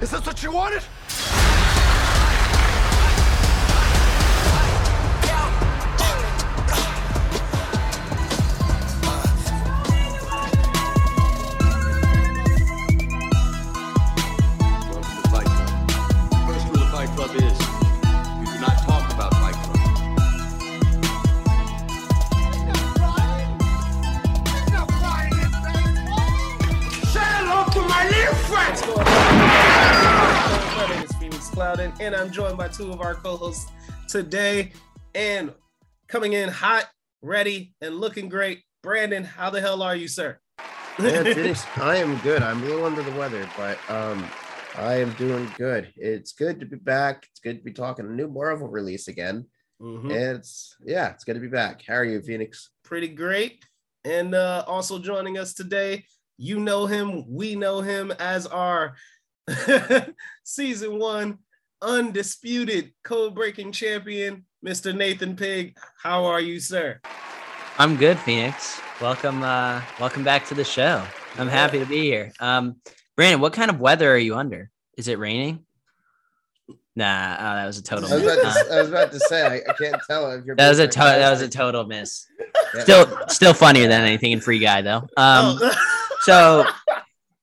Is this what you wanted? Two of our co-hosts today. And coming in hot, ready, and looking great. Brandon, how the hell are you, sir? Yeah, I am good. I'm a little under the weather, but um, I am doing good. It's good to be back. It's good to be talking a new Marvel release again. Mhm. And it's yeah, it's good to be back. How are you, Phoenix? Pretty great. And uh, also joining us today, you know him, we know him as our season one undisputed code-breaking champion, Mr. Nathan Pig. How are you, sir? I'm good, Phoenix. Welcome, uh, welcome back to the show. I'm Yeah. happy to be here. Um, Brandon, what kind of weather are you under? Is it raining? Nah, oh, that was a total. I was miss. about to, I was about to say I, I can't tell if you're. that was a to- that was a total miss. Yeah. Still, still funnier than anything in Free Guy though. Um, Oh. so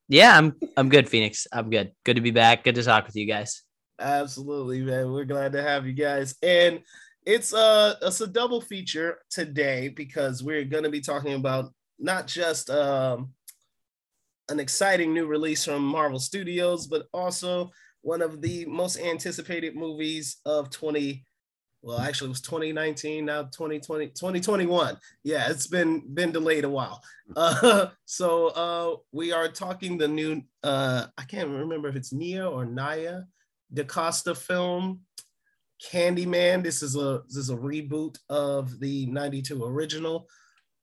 yeah, I'm I'm good, Phoenix. I'm good. Good to be back. Good to talk with you guys. Absolutely, man. We're glad to have you guys. And it's uh it's a double feature today because we're gonna be talking about not just um an exciting new release from Marvel Studios, but also one of the most anticipated movies of 20 well actually it was 2019 now 2020 2021 yeah it's been been delayed a while uh so uh we are talking the new uh i can't remember if it's nia or naya DaCosta film, Candyman. This is a this is a reboot of the 92 original,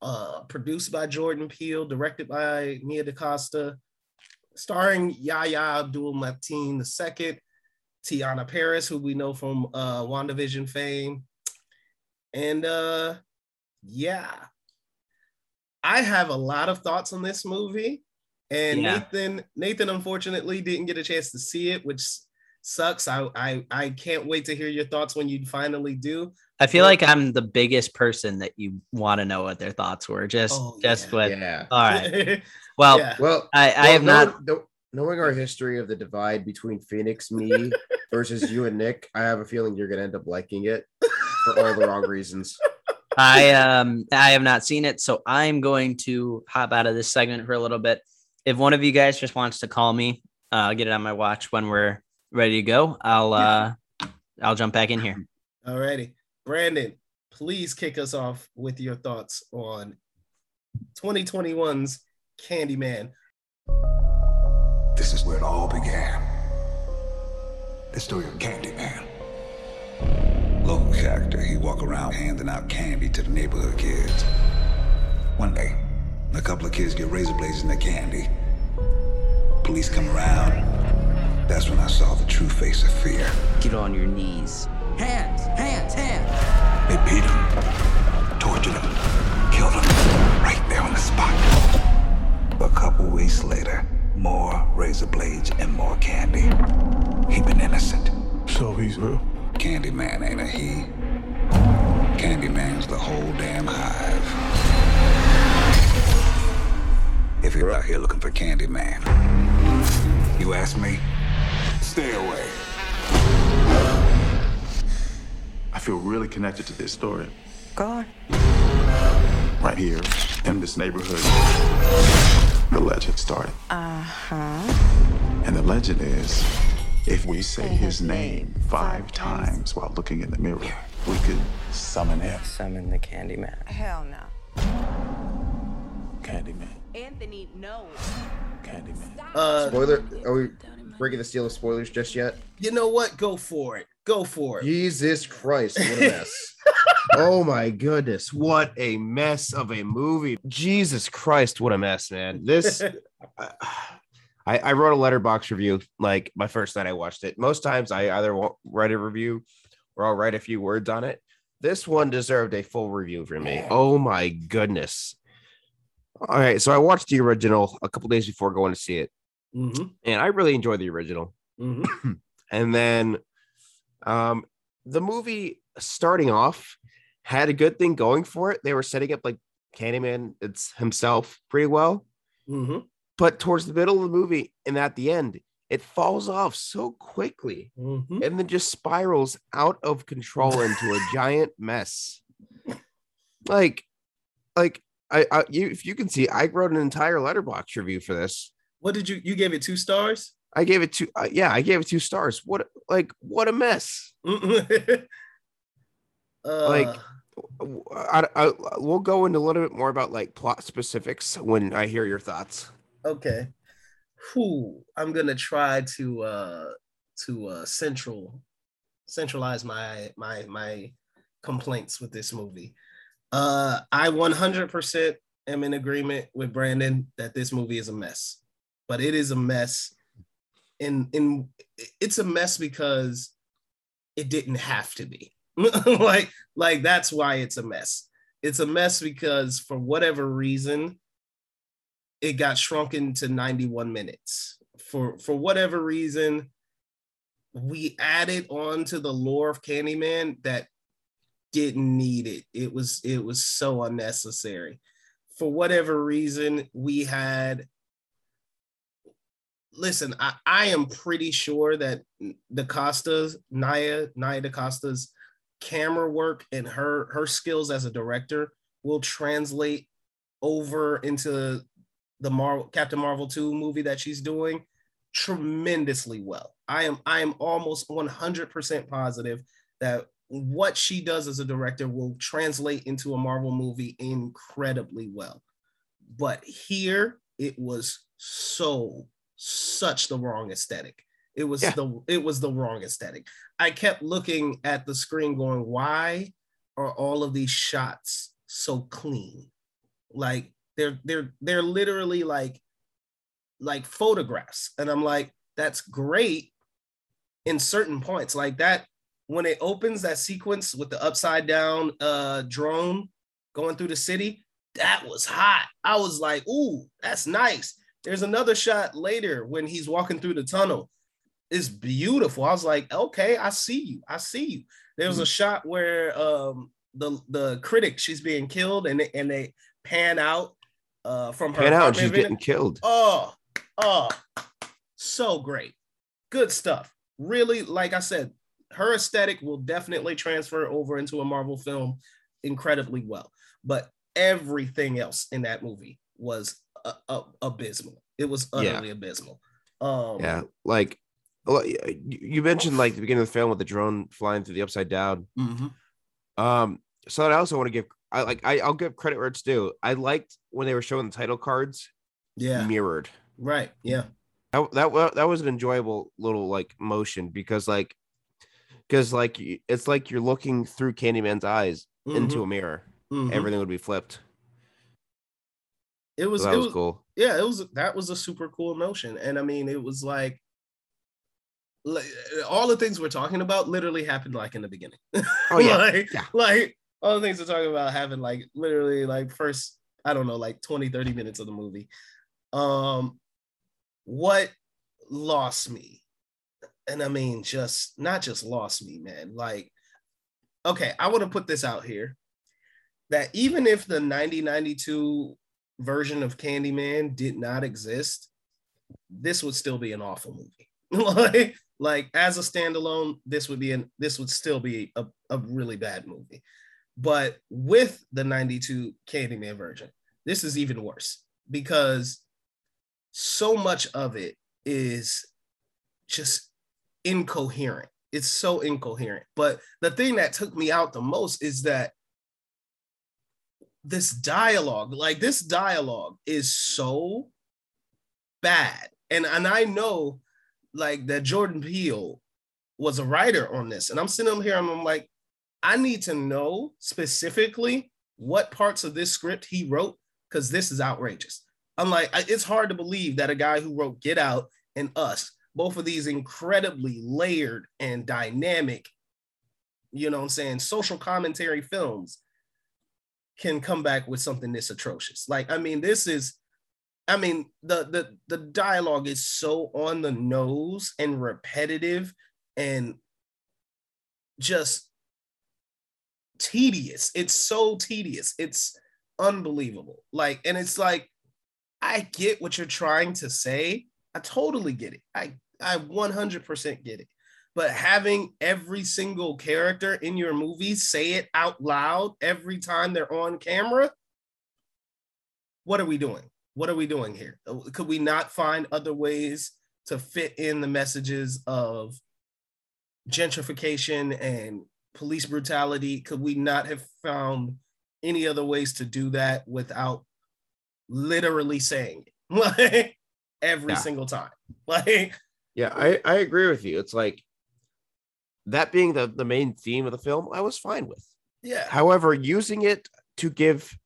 uh, produced by Jordan Peele, directed by Nia DaCosta, starring Yahya Abdul Mateen II, Teyonah Parris, who we know from uh WandaVision fame. And uh yeah. I have a lot of thoughts on this movie. And Yeah. Nathan, Nathan unfortunately didn't get a chance to see it, which sucks. I, I I can't wait to hear your thoughts when you finally do. I feel Well- like I'm the biggest person that you want to know what their thoughts were. Just, Oh, just yeah. what. Yeah. All right. Well, yeah. Well, I, I well, have not. knowing- Knowing our history of the divide between Phoenix, me versus you and Nick, I have a feeling you're gonna end up liking it for all the wrong reasons. I um I have not seen it, so I'm going to hop out of this segment for a little bit. If one of you guys just wants to call me, uh, I'll get it on my watch when we're ready to go. I'll uh I'll jump back in here. All righty, Brandon, please kick us off with your thoughts on 2021's Candyman. This is where it all began. The story of Candyman. Local character, he walk around handing out candy to the neighborhood kids. One day, a couple of kids get razor blades in their candy. Police come around. That's when I saw the true face of fear. Get on your knees. Hands, hands, hands. They beat him, tortured him, killed him right there on the spot. A couple weeks later, more razor blades and more candy. He'd been innocent. So he's real. Candyman ain't a he. Candyman's the whole damn hive. If you're out here looking for Candyman, you ask me, stay away. I feel really connected to this story. Go on. Right here in this neighborhood, the legend started. Uh huh. And the legend is if we say his name five times while looking in the mirror, we could summon him. Summon the Candyman. Hell no. Candyman. Anthony, no. Candyman. Uh, Spoiler: Are we breaking the seal of spoilers just yet? you know what? Go for it. Go for it. Jesus Christ, what a mess. oh my goodness, what a mess of a movie. Jesus Christ, what a mess, man. This I, I wrote a Letterboxd review like my first night I watched it. Most times I either won't write a review or I'll write a few words on it. This one deserved a full review from me. Oh my goodness. All right, so I watched the original a couple days before going to see it, Mhm. and I really enjoyed the original. Mhm. and then um the movie starting off had a good thing going for it. They were setting up like Candyman it's himself pretty well, Mhm. but towards the middle of the movie and at the end, it falls off so quickly Mhm. and then just spirals out of control into a giant mess. Like, like I, I you if you can see, I wrote an entire Letterboxd review for this. What did you you gave it two stars? I gave it two. Uh, yeah, I gave it two stars. What like what a mess. uh, Like, I, I, we'll go into a little bit more about like plot specifics when I hear your thoughts. okay. Whew, I'm gonna try to uh to uh central centralize my my my complaints with this movie. Uh I 100% am in agreement with Brandon that this movie is a mess. But it is a mess And in it's a mess because it didn't have to be. like like that's why it's a mess. It's a mess because for whatever reason it got shrunken to 91 minutes. For for whatever reason we added on to the lore of Candyman that didn't need it. It was it was so unnecessary. For whatever reason we had listen, I, I am pretty sure that DaCosta's Naya Naya DaCosta's camera work and her her skills as a director will translate over into the Marvel Captain Marvel 2 movie that she's doing tremendously well. I am I am almost 100% positive that what she does as a director will translate into a Marvel movie incredibly well. But here it was so such the wrong aesthetic. It was Yeah. the it was the wrong aesthetic. I kept looking at the screen going, why are all of these shots so clean? Like they're they're they're literally like like photographs. And I'm like, that's great in certain points. Like that when it opens that sequence with the upside down uh drone going through the city, that was hot. I was like, ooh, that's nice. There's another shot later when he's walking through the tunnel. It's beautiful. I was like, okay, I see you. I see you. There was a shot where um the the critic she's being killed and they, and they pan out uh from her Pan out, she's getting killed. Oh, oh, so great. Good stuff. Really, like I said, her aesthetic will definitely transfer over into a Marvel film incredibly well. But everything else in that movie was abysmal. It was Yeah. utterly abysmal. Um, Yeah, like you mentioned like the beginning of the film with the drone flying through the upside down. mhm. Um, so I also want to give I like I, I'll give credit where it's due. I liked when they were showing the title cards Yeah, mirrored. right. Yeah. That that that was an enjoyable little like motion because like because like it's like you're looking through Candyman's eyes into a mirror. Mhm. Everything would be flipped. It was, So that it was was cool. yeah, it was that was a super cool emotion. And I mean, it was like like all the things we're talking about literally happened like in the beginning. Oh yeah, like, yeah. like all the things we're talking about happened like literally like first, I don't know, like 20, 30 minutes of the movie. Um what lost me, and I mean just not just lost me, man. Like, okay, I want to put this out here that even if the 9092 version of Candyman did not exist, this would still be an awful movie. like, like as a standalone, this would be an this would still be a, a really bad movie. But with the 92 Candyman version, this is even worse because so much of it is just incoherent. It's so incoherent. But the thing that took me out the most is that this dialogue, like this dialogue is so bad. And and I know like that Jordan Peele was a writer on this. And I'm sitting here and I'm like, I need to know specifically what parts of this script he wrote because this is outrageous. I'm like, it's hard to believe that a guy who wrote Get Out and Us, both of these incredibly layered and dynamic, you know what I'm saying, social commentary films, can come back with something this atrocious. Like, I mean, this is I mean, the the the dialogue is so on the nose and repetitive and just tedious. It's so tedious. It's unbelievable. Like, and it's like, I get what you're trying to say. I totally get it. I I 100% get it. But having every single character in your movie say it out loud every time they're on camera, what are we doing? What are we doing here? Uh, could we not find other ways to fit in the messages of gentrification and police brutality? Could we not have found any other ways to do that without literally saying it like every Yeah. single time? Like, Yeah, I, I agree with you. It's like that being the, the main theme of the film, I was fine with. yeah. However, using it to give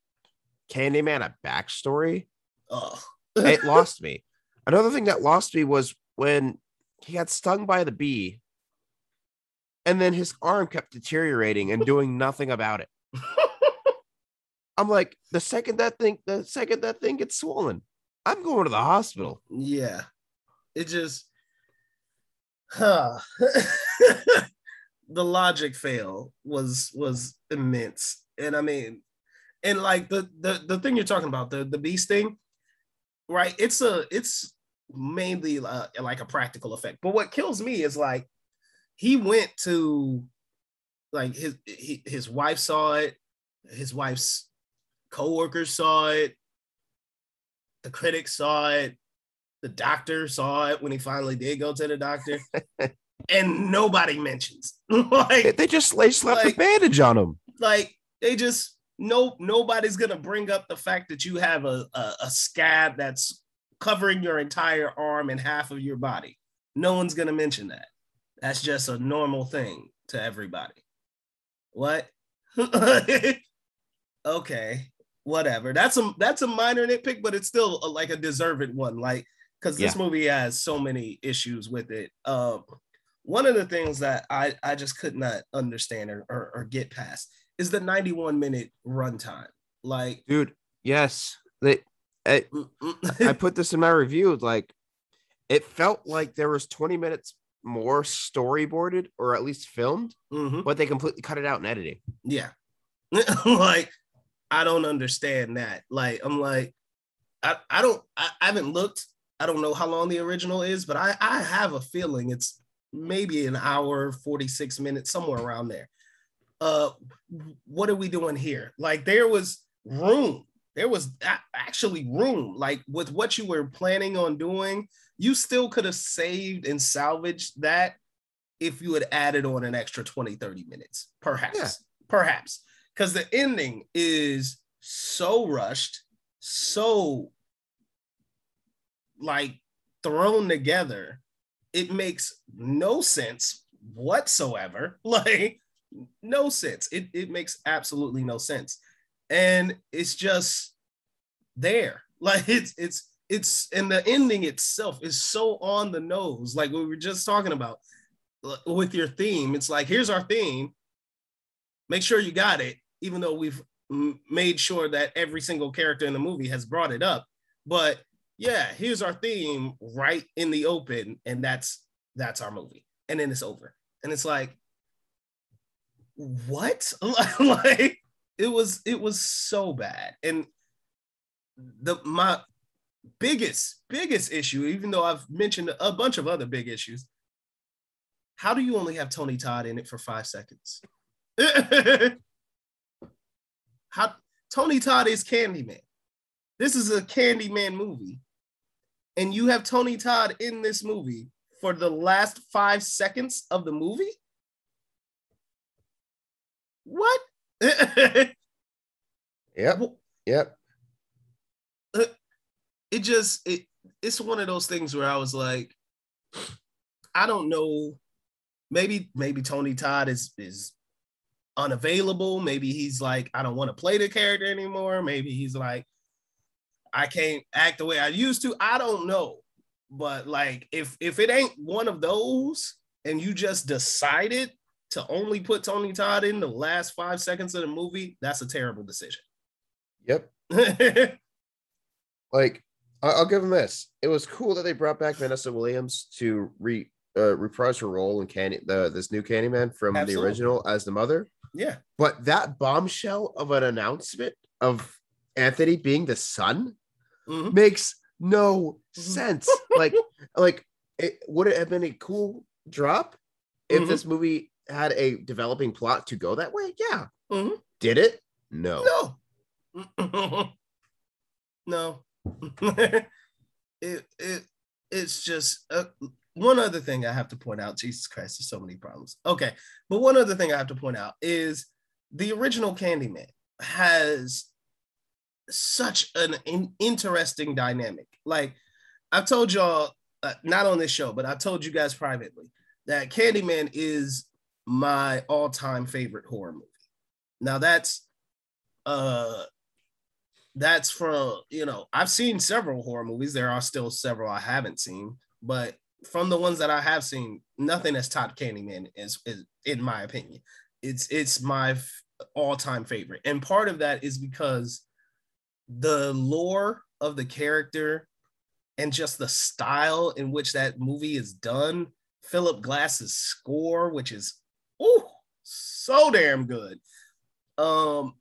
Candyman a backstory, Ugh. it lost me. Another thing that lost me was when he got stung by the bee and then his arm kept deteriorating and doing nothing about it. I'm like, the second that thing, the second that thing gets swollen, I'm going to the hospital. Yeah. It just huh. the logic fail was was immense. And I mean, and like the the the thing you're talking about, the the beast thing, right? It's a it's mainly uh, like a practical effect. But what kills me is like he went to like his he, his wife saw it, his wife's coworkers saw it, the critics saw it, the doctor saw it when he finally did go to the doctor, and nobody mentions like They just they slapped Like- a bandage on him. like they just no nobody's gonna bring up the fact that you have a, a a scab that's covering your entire arm and half of your body. No one's gonna mention that. That's just a normal thing to everybody. What? okay, whatever. That's a that's a minor nitpick, but it's still a, like a deserved one. Like because this movie has so many issues with it. Um, one of the things that I I just could not understand or, or, or get past is the 91 minute runtime. Like, Dude, yes. They I, I put this in my review. Like it felt like there was 20 minutes more storyboarded or at least filmed, Mhm. but they completely cut it out in editing. Yeah. like, I don't understand that. Like, I'm like, I, I don't, I, I haven't looked. I don't know how long the original is, but I, I have a feeling it's maybe an hour, 46 minutes, somewhere around there. Uh, what are we doing here? Like, there was room. There was actually room. Like, with what you were planning on doing, you still could have saved and salvaged that if you had added on an extra 20, 30 minutes, perhaps. Yeah. Perhaps. Because the ending is so rushed, so like thrown together, it makes no sense whatsoever. Like, no sense. It, it makes absolutely no sense. And it's just there. Like it's it's it's and the ending itself is so on the nose. Like we were just talking about uh, with your theme. It's like here's our theme. Make sure you got it, even though we've made sure that every single character in the movie has brought it up. But yeah, here's our theme right in the open, and that's that's our movie. And then it's over. And it's like, what? like it was it was so bad. And the my biggest biggest issue, even though I've mentioned a bunch of other big issues, how do you only have Tony Todd in it for five seconds? how Tony Todd is Candyman. This is a Candyman movie, and you have Tony Todd in this movie for the last five seconds of the movie. What? Yep. Yep. Uh, it just it it's one of those things where I was like, I don't know. Maybe maybe Tony Todd is is unavailable. Maybe he's like, I don't want to play the character anymore. Maybe he's like, I can't act the way I used to. I don't know. But like if if it ain't one of those and you just decided to only put Tony Todd in the last five seconds of the movie, that's a terrible decision. Yep. Like I'll give them this. It was cool that they brought back Vanessa Williams to re uh, reprise her role in Candy, the this new Candyman from Absolutely. the original as the mother. Yeah. But that bombshell of an announcement of Anthony being the son Mhm. makes no Mhm. sense. like, like it would it have been a cool drop if Mhm. this movie had a developing plot to go that way? Yeah. Mhm. Did it? No. No. no. it it it's just uh, one other thing I have to point out. Jesus Christ, there's so many problems. Okay, but one other thing I have to point out is the original Candyman has such an in- interesting dynamic. Like I've told y'all, uh, not on this show, but I told you guys privately that Candyman is my all-time favorite horror movie. Now that's uh that's from you know I've seen several horror movies. There are still several I haven't seen, but from the ones that I have seen, nothing has topped Candyman is, is in my opinion. It's it's my f- all-time favorite, and part of that is because the lore of the character and just the style in which that movie is done. Philip Glass's score, which is oh so damn good. Um,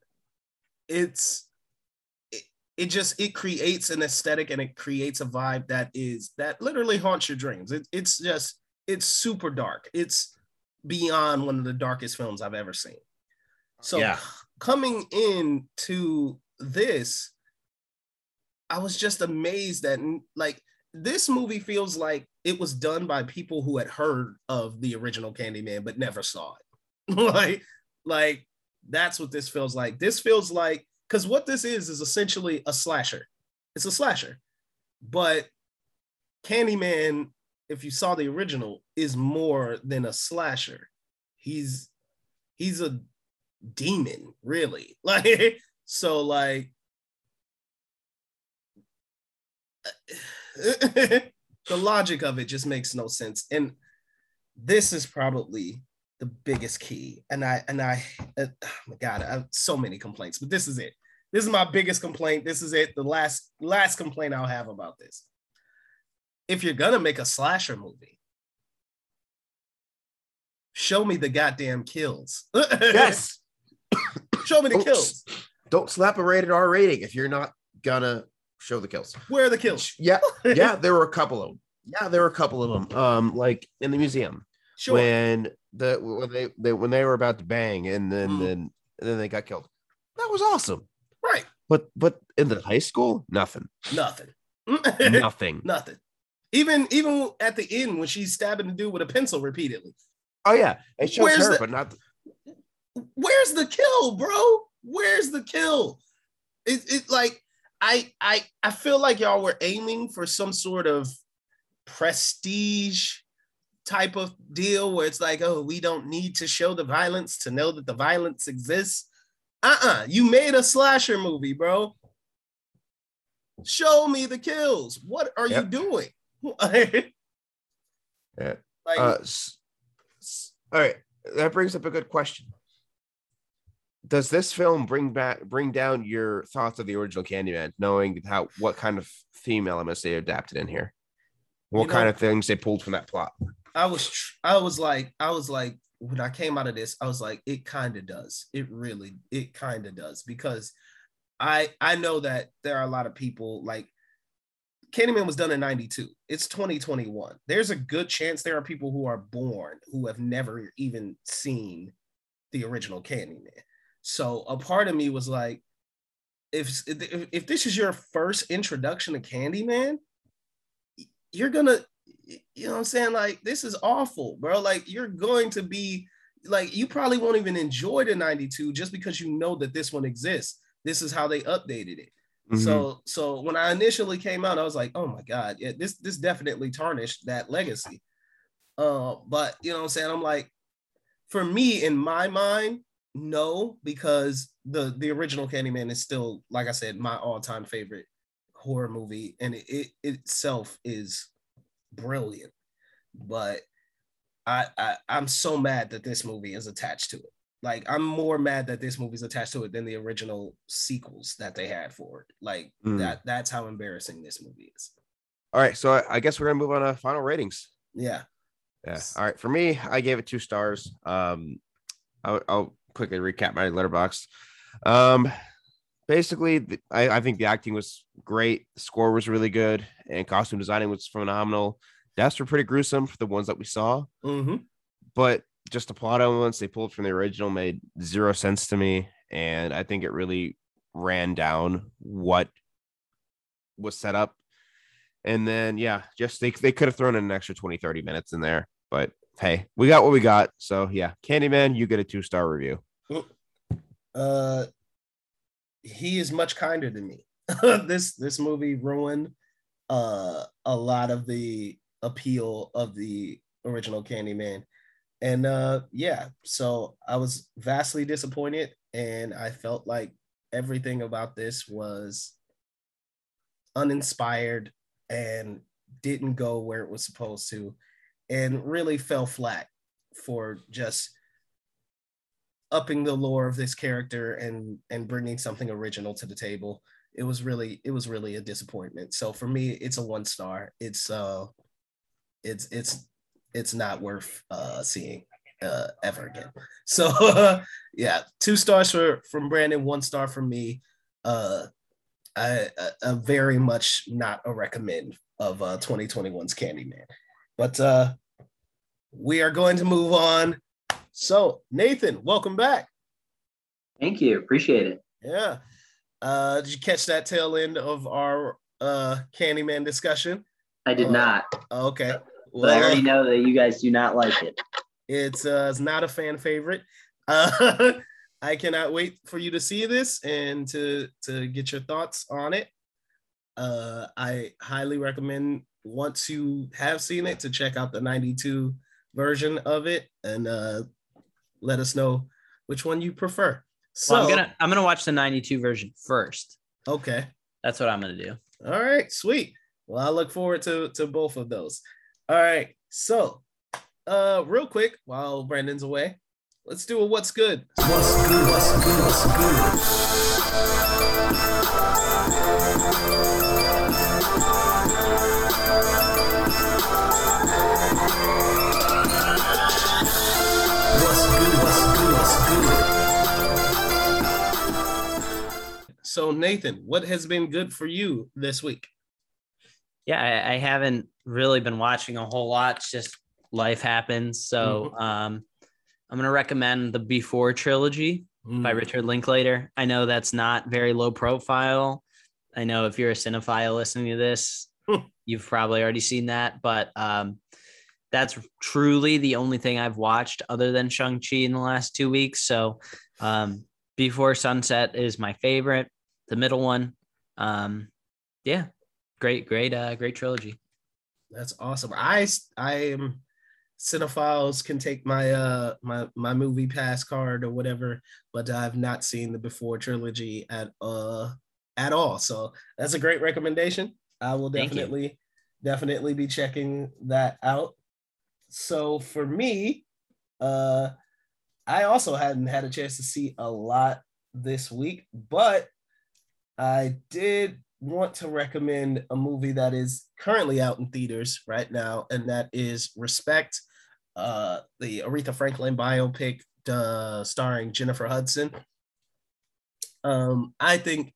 it's it, it just it creates an aesthetic and it creates a vibe that is that literally haunts your dreams. It, it's just it's super dark. It's beyond one of the darkest films I've ever seen. So Yeah. coming in to this, I was just amazed that like this movie feels like it was done by people who had heard of the original Candyman but never saw it. like, like that's what this feels like. This feels like because what this is is essentially a slasher. It's a slasher, but Candyman, if you saw the original, is more than a slasher. He's he's a demon, really. Like so, like the logic of it just makes no sense. And this is probably the biggest key. And I and I uh, oh my god, I have so many complaints, but this is it. This is my biggest complaint. This is it. The last last complaint I'll have about this. If you're gonna make a slasher movie, show me the goddamn kills. Yes. show me the Oops. kills. Don't slap a rated R rating if you're not gonna show the kills. Where are the kills? Yeah, yeah, there were a couple of them. Yeah, there were a couple of them. Um, like in the museum Sure. when the when they, they when they were about to bang and then Mm. then and then they got killed. That was awesome. right. But but in the high school, nothing, Nothing. nothing. Nothing. Even even at the end when she's stabbing the dude with a pencil repeatedly. Oh yeah, it shows Where's her, the- but not. Where's the kill, bro? Where's the kill? It, it like I I I feel like y'all were aiming for some sort of prestige type of deal where it's like, oh, we don't need to show the violence to know that the violence exists. Uh-uh. You made a slasher movie, bro. Show me the kills. What are you Yep. doing? like, Yeah. Uh, s- s- all right, that brings up a good question. Does this film bring back bring down your thoughts of the original Candyman, knowing how what kind of theme elements they adapted in here, what You know- kind of things they pulled from that plot? I was tr- I was like I was like when I came out of this I was like it kind of does. It really it kind of does. Because I I know that there are a lot of people like Candyman was done in 92 it's 2021 there's a good chance there are people who are born who have never even seen the original Candyman so a part of me was like if if, if this is your first introduction to Candyman you're gonna you know what I'm saying? Like, this is awful, bro. Like, you're going to be like, you probably won't even enjoy the 92 just because you know that this one exists. This is how they updated it. Mm-hmm. So, so when I initially came out, I was like, oh my God, yeah, this this definitely tarnished that legacy. Uh, but you know what I'm saying? I'm like, for me, in my mind, no, because the the original Candyman is still, like I said, my all-time favorite horror movie, and it, it itself is brilliant. But I, I I'm so mad that this movie is attached to it. like I'm more mad that this movie's attached to it than the original sequels that they had for it. Like Mm. that that's how embarrassing this movie is. All right, so I, I guess we're gonna move on to final ratings. Yeah. Yeah. All right. For me, I gave it two stars. Um, I'll, I'll quickly recap my Letterboxd. Um, basically, the- I, I think the acting was great. The score was really good, and costume designing was phenomenal. Deaths were pretty gruesome for the ones that we saw, hmm but just the plot elements they pulled from the original made zero sense to me, and I think it really ran down what was set up. And then, yeah, just they, they could have thrown in an extra 20, 30 minutes in there. But hey, we got what we got. So, yeah, Candyman, you get a two star review. Uh he is much kinder than me. this this movie ruined uh a lot of the appeal of the original Candyman. And uh yeah, so I was vastly disappointed and I felt like everything about this was uninspired and didn't go where it was supposed to and really fell flat for just upping the lore of this character and and bringing something original to the table it was really it was really a disappointment so for me it's a one star it's uh it's it's it's not worth uh seeing uh ever again so yeah two stars for from brandon one star from me uh I, I, I very much not a recommend of uh 2021's Candyman. But uh we are going to move on. So Nathan, welcome back. Thank you. Appreciate it. Yeah. Uh did you catch that tail end of our uh Candyman discussion? I did Uh, not, Okay. but I already know that you guys do not like it. it's uh it's not a fan favorite. Uh I cannot wait for you to see this and to to get your thoughts on it. Uh I highly recommend once you have seen it to check out the 92 version of it and uh let us know which one you prefer. So Well, I'm gonna I'm gonna watch the 92 version first. okay. That's what I'm gonna do. All right, sweet. Well, I look forward to to both of those. All right. So, uh real quick while Brandon's away, let's do a what's good. What's good? What's good? What's good? So, Nathan, what has been good for you this week? Yeah, I, I haven't really been watching a whole lot. It's just life happens. So um I'm gonna recommend the Before trilogy by Mm. Richard Linklater. I know that's not very low profile. I know if you're a cinephile listening to this, Hmm. you've probably already seen that, but um, that's truly the only thing I've watched other than Shang-Chi in the last two weeks. So um, Before Sunset is my favorite, the middle one. Um, yeah, great, great, uh, great trilogy. That's awesome. I I am cinephiles can take my uh my my movie pass card or whatever, but I've not seen the Before trilogy at uh at all. So that's a great recommendation. I will definitely definitely be checking that out. So for me, uh I also hadn't had a chance to see a lot this week, but I did want to recommend a movie that is currently out in theaters right now, and that is Respect, uh, the Aretha Franklin biopic uh, starring Jennifer Hudson. Um, I think,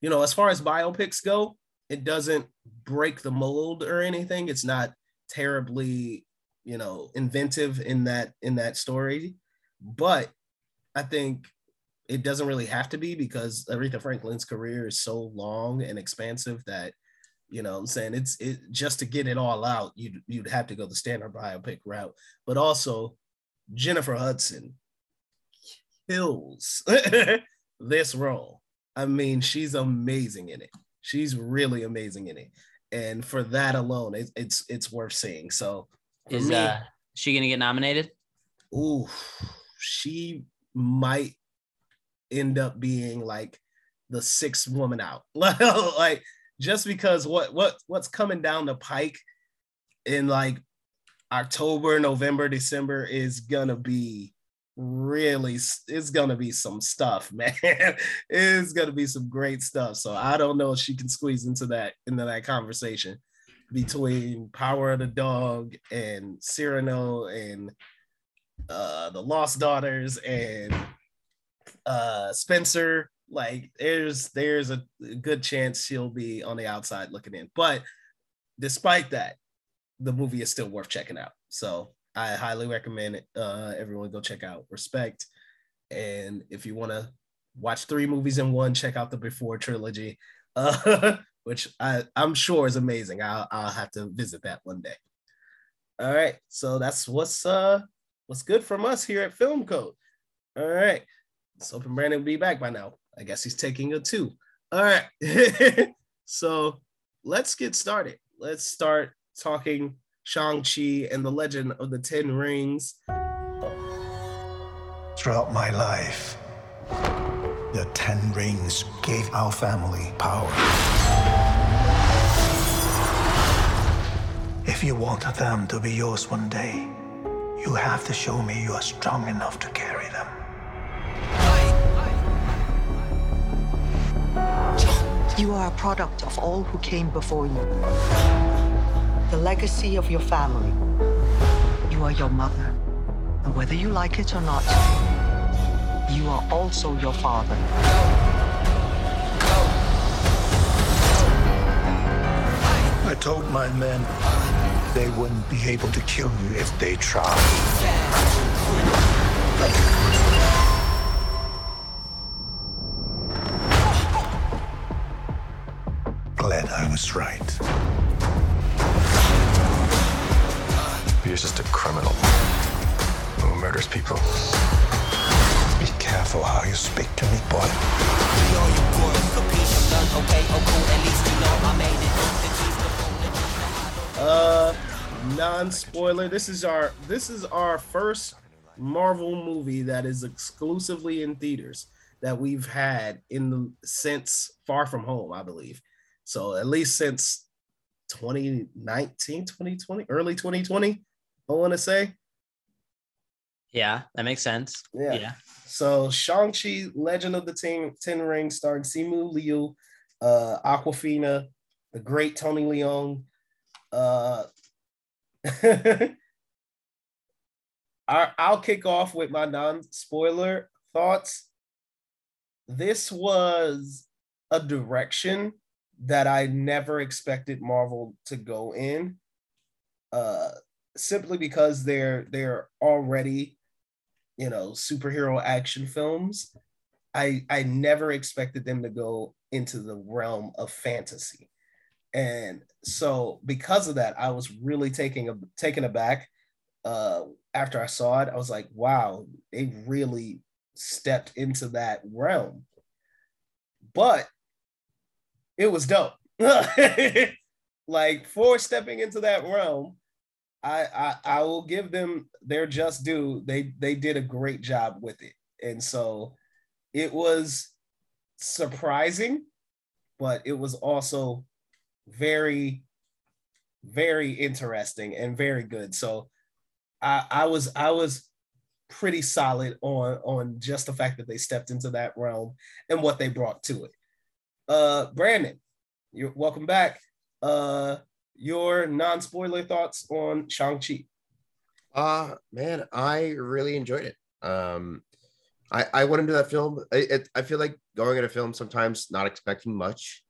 you know, as far as biopics go, it doesn't break the mold or anything. It's not terribly, you know, inventive in that in that story, but I think it doesn't really have to be because Aretha Franklin's career is so long and expansive that you know what I'm saying it's it just to get it all out you'd you'd have to go the standard biopic route. But also Jennifer Hudson kills this role. I mean she's amazing in it. She's really amazing in it. And for that alone it, it's it's worth seeing. So Is me, uh, she gonna get nominated? ooh, she might end up being like the sixth woman out. like just because what what what's coming down the pike in like October, November, December is gonna be really it's gonna be some stuff, man. it's gonna be some great stuff. So I don't know if she can squeeze into that into that conversation between Power of the Dog and Cyrano and uh the Lost Daughters and uh Spencer. Like there's there's a good chance she'll be on the outside looking in. But despite that, the movie is still worth checking out. So I highly recommend it. Uh, everyone go check out Respect. And if you want to watch three movies in one, check out the Before trilogy, uh, which I, I'm sure is amazing. I'll, I'll have to visit that one day. All right. So that's what's uh what's good from us here at Film Code. All right. So hoping Brandon will be back by now. I guess he's taking a two. All right. so let's get started. Let's start talking Shang-Chi and the Legend of the Ten Rings. Throughout my life, the Ten Rings gave our family power. If you want them to be yours one day, you have to show me you are strong enough to carry them. You are a product of all who came before you. The legacy of your family. You are your mother. And whether you like it or not, you are also your father. I told my men they wouldn't be able to kill you if they tried. Was right. You're just a criminal who murders people. Be careful how you speak to me, boy. Uh non-spoiler. This is our this is our first Marvel movie that is exclusively in theaters that we've had in the since Far From Home, I believe. So at least since 2019, 2020, early 2020, I want to say. Yeah, that makes sense. Yeah. Yeah. So Shang-Chi, Legend of the Ten, Ten Rings, starring Simu Liu, uh, Awkwafina, the great Tony Leung. Uh, I, I'll kick off with my non-spoiler thoughts. This was a direction that I never expected Marvel to go in. Uh, simply because they're they're already you know superhero action films i i never expected them to go into the realm of fantasy and so because of that i was really taking a taken aback uh after i saw it i was like wow they really stepped into that realm but it was dope like for stepping into that realm I, I I will give them their just due. They they did a great job with it, and so it was surprising, but it was also very very interesting and very good. So I I was I was pretty solid on on just the fact that they stepped into that realm and what they brought to it. Uh, Brandon, you're welcome back. Uh, your non-spoiler thoughts on Shang-Chi. Uh man, I really enjoyed it. Um I I went into that film. I, it, I feel like going into a film sometimes not expecting much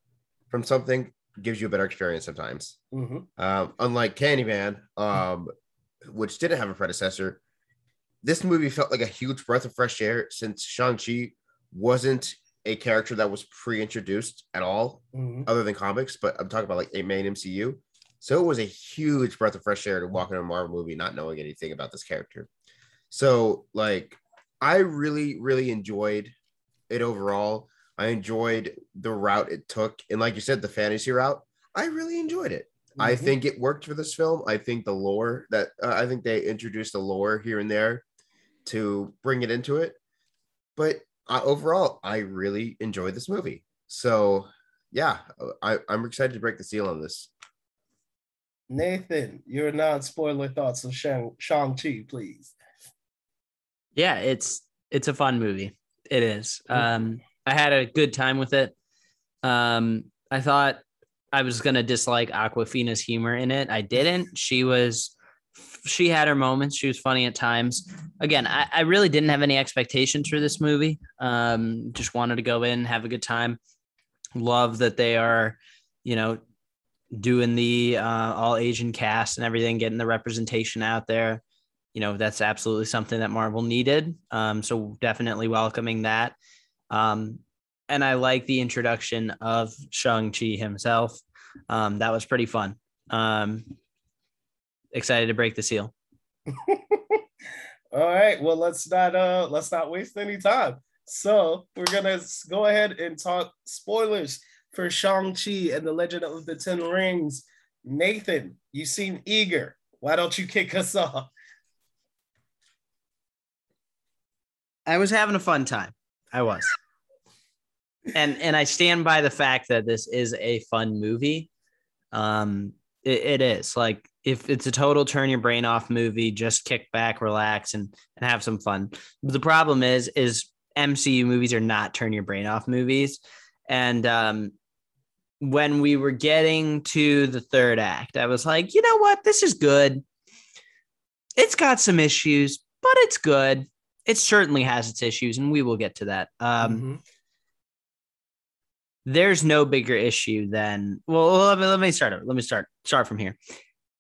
from something gives you a better experience sometimes. Mhm. Um, unlike Candyman, um, which didn't have a predecessor, this movie felt like a huge breath of fresh air since Shang-Chi wasn't a character that was pre-introduced at all, Mhm. other than comics, but I'm talking about like a main MCU. So it was a huge breath of fresh air to walk into a Marvel movie not knowing anything about this character. So like I really, really enjoyed it overall. I enjoyed the route it took. And like you said, the fantasy route, I really enjoyed it. I Mhm. think it worked for this film. I think the lore that uh, I think they introduced the lore here and there to bring it into it. But uh, overall, I really enjoyed this movie. So yeah, I, I'm excited to break the seal on this. Nathan, your non-spoiler thoughts of Shang- Shang-Chi, please. Yeah, it's it's a fun movie. It is. Um, I had a good time with it. Um, I thought I was gonna dislike Awkwafina's humor in it. I didn't. She was she had her moments. She was funny at times. Again, I, I really didn't have any expectations for this movie. Um, just wanted to go in, have a good time. Love that they are, you know, doing the uh, all Asian cast and everything, getting the representation out there. You know, that's absolutely something that Marvel needed. Um, so definitely welcoming that. Um, and I like the introduction of Shang-Chi himself. Um, that was pretty fun. Um, excited to break the seal. All right. Well, let's not uh let's not waste any time. So we're gonna go ahead and talk spoilers for Shang-Chi and the Legend of the Ten Rings. Nathan, you seem eager. Why don't you kick us off? I was having a fun time. I was. and and I stand by the fact that this is a fun movie. Um it, it is. Like if it's a total turn your brain off movie, just kick back, relax and and have some fun. But the problem is is MCU movies are not turn your brain off movies. And um when we were getting to the third act, I was like, you know what? This is good. It's got some issues, but it's good. It certainly has its issues, and we will get to that. Um, Mhm. There's no bigger issue than well. Let me let me start. Let me start start from here.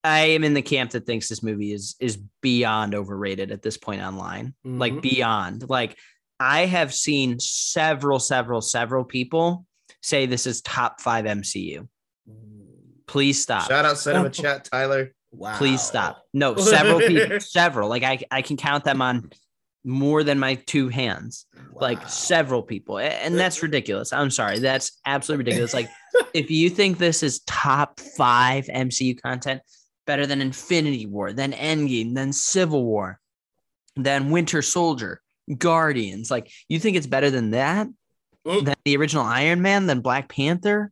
I am in the camp that thinks this movie is is beyond overrated at this point online. Like Mhm. beyond. Like I have seen several, several, several people say this is top five MCU. Please stop. Shout out Cinema Chat, Tyler. Wow. Please stop. No, several people, several. Like I, I can count them on more than my two hands. Like several people, and that's ridiculous. I'm sorry, that's absolutely ridiculous. Like if you think this is top five MCU content, better than Infinity War, then Endgame, then Civil War, then Winter Soldier, Guardians, like you think it's better than that? Oh. Than the original Iron Man, than Black Panther,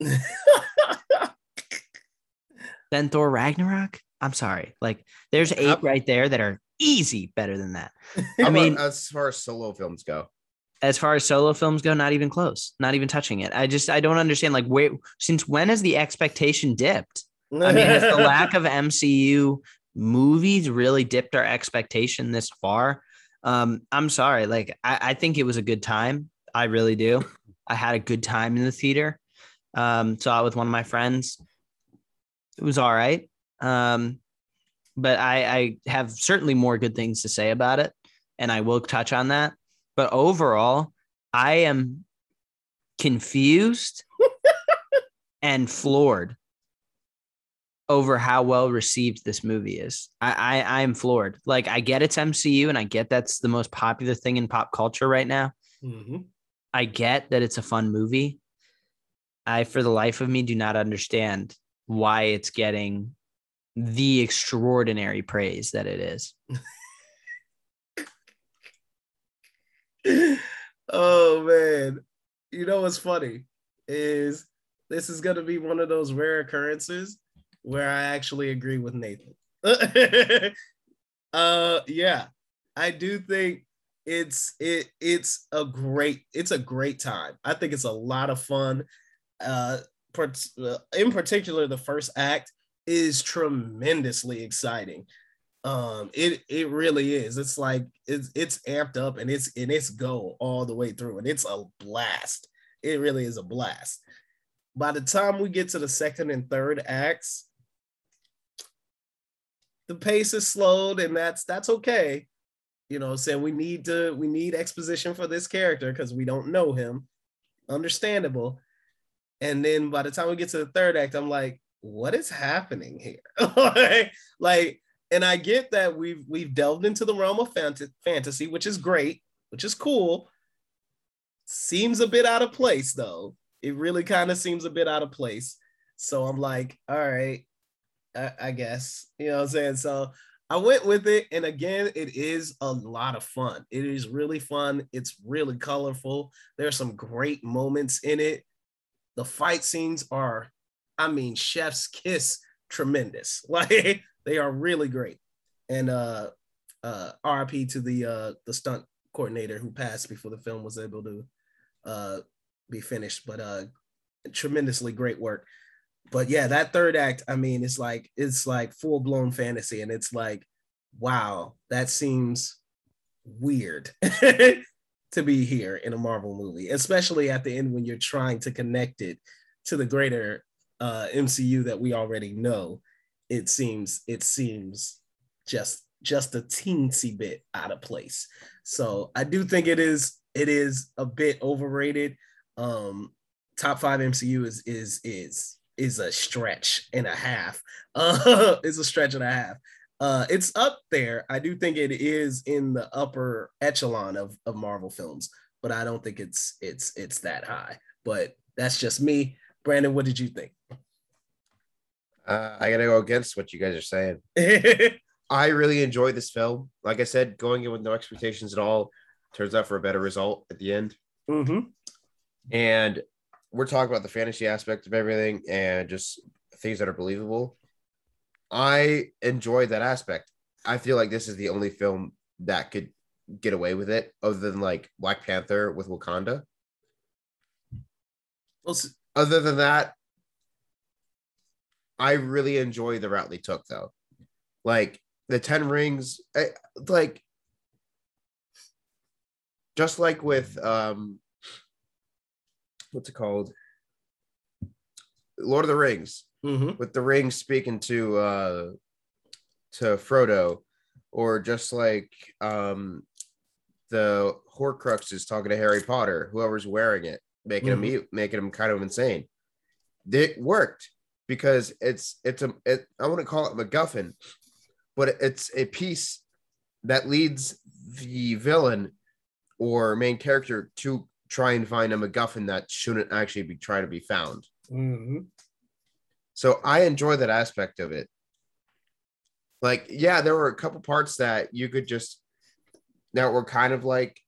than Thor Ragnarok? I'm sorry. Like there's eight right there that are easy better than that. I mean, as far as solo films go, as far as solo films go, not even close, not even touching it. I just I don't understand. Like, wait, since when has the expectation dipped? I mean, has the lack of MCU movies really dipped our expectation this far? Um, I'm sorry. Like, I, I think it was a good time. I really do. I had a good time in the theater. Um, saw it with one of my friends. It was all right. Um, but I, I have certainly more good things to say about it, and I will touch on that. But overall, I am confused and floored over how well received this movie is. I, I I'm floored. Like I get it's MCU and I get that's the most popular thing in pop culture right now. Mhm. I get that it's a fun movie. I for the life of me do not understand why it's getting the extraordinary praise that it is. oh man. You know what's funny is this is gonna be one of those rare occurrences where I actually agree with Nathan. uh yeah, I do think it's it it's a great it's a great time. I think it's a lot of fun. Uh, uh, in particular, the first act is tremendously exciting. Um, it it really is. It's like it's it's amped up and it's and it's go all the way through, and it's a blast. It really is a blast. By the time we get to the second and third acts, the pace is slowed, and that's that's okay. You know, saying we need to we need exposition for this character because we don't know him. Understandable. And then by the time we get to the third act, I'm like, what is happening here? like, and I get that we've we've delved into the realm of fant- fantasy, which is great, which is cool. Seems a bit out of place though. It really kind of seems a bit out of place. So I'm like, all right, I, I guess you know what I'm saying. So I went with it, and again, it is a lot of fun. It is really fun. It's really colorful. There's some great moments in it. The fight scenes are, I mean, chef's kiss tremendous. Like they are really great. And uh uh RIP to the uh the stunt coordinator who passed before the film was able to uh be finished, but uh tremendously great work. But yeah, that third act, I mean, it's like it's like full blown fantasy, and it's like, wow, that seems weird to be here in a Marvel movie, especially at the end when you're trying to connect it to the greater uh, MCU that we already know. It seems it seems just just a teensy bit out of place. So I do think it is it is a bit overrated. Um, top five MCU is is is is a stretch and a half. Uh, it's a stretch and a half. Uh, it's up there. I do think it is in the upper echelon of, of Marvel films, but I don't think it's it's it's that high. But that's just me. Brandon, what did you think? Uh, I gotta go against what you guys are saying. I really enjoyed this film. Like I said, going in with no expectations at all turns out for a better result at the end. Mm-hmm. And we're talking about the fantasy aspect of everything and just things that are believable. I enjoy that aspect. I feel like this is the only film that could get away with it, other than like Black Panther with Wakanda. Well, other than that, I really enjoy the route they took, though. Like the Ten Rings, I, like just like with um, what's it called? Lord of the Rings mm-hmm. with the ring speaking to uh to Frodo, or just like um the Horcruxes talking to Harry Potter, whoever's wearing it, making Mhm. him making him kind of insane. It worked because it's it's a it, I wouldn't call it MacGuffin, but it's a piece that leads the villain or main character to try and find a MacGuffin that shouldn't actually be trying to be found. Mm-hmm. So I enjoy that aspect of it. Like, yeah, there were a couple parts that you could just that were kind of like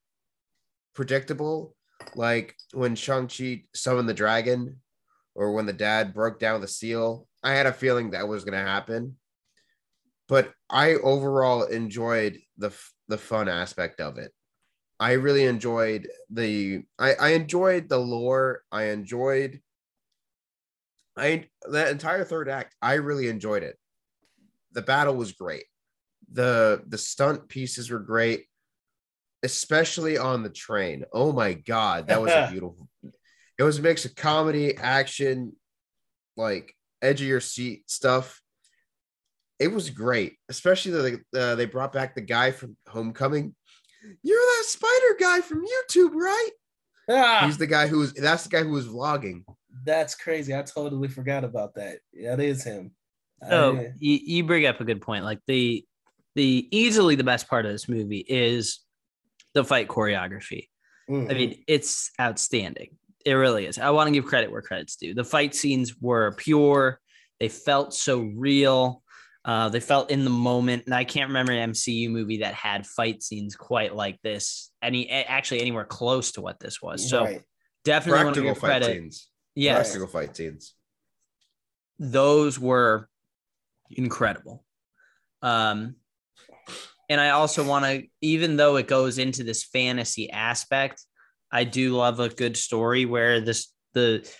predictable, like when Shang-Chi summoned the dragon or when the dad broke down the seal. I had a feeling that was going to happen. But I overall enjoyed the the fun aspect of it. I really enjoyed the I, I enjoyed the lore. I enjoyed I that entire third act, I really enjoyed it. The battle was great. The the stunt pieces were great, especially on the train. Oh my god, that was a beautiful. It was a mix of comedy, action, like edge of your seat stuff. It was great, especially that they, uh, they brought back the guy from Homecoming. You're that spider guy from YouTube, right? Ah, He's the guy who was. That's the guy who was vlogging. that's crazy. I totally forgot about that. That is him. So I- you, you bring up a good point. Like the the easily the best part of this movie is the fight choreography. Mhm. I mean, it's outstanding. It really is. I want to give credit where credit's due. The fight scenes were pure. They felt so real. Uh, they felt in the moment, and I can't remember an MCU movie that had fight scenes quite like this. Any actually anywhere close to what this was. So Right. definitely want to Practical give fight credit. scenes. Yes, Practical fight scenes. those were incredible. Um, and I also want to, even though it goes into this fantasy aspect, I do love a good story where this the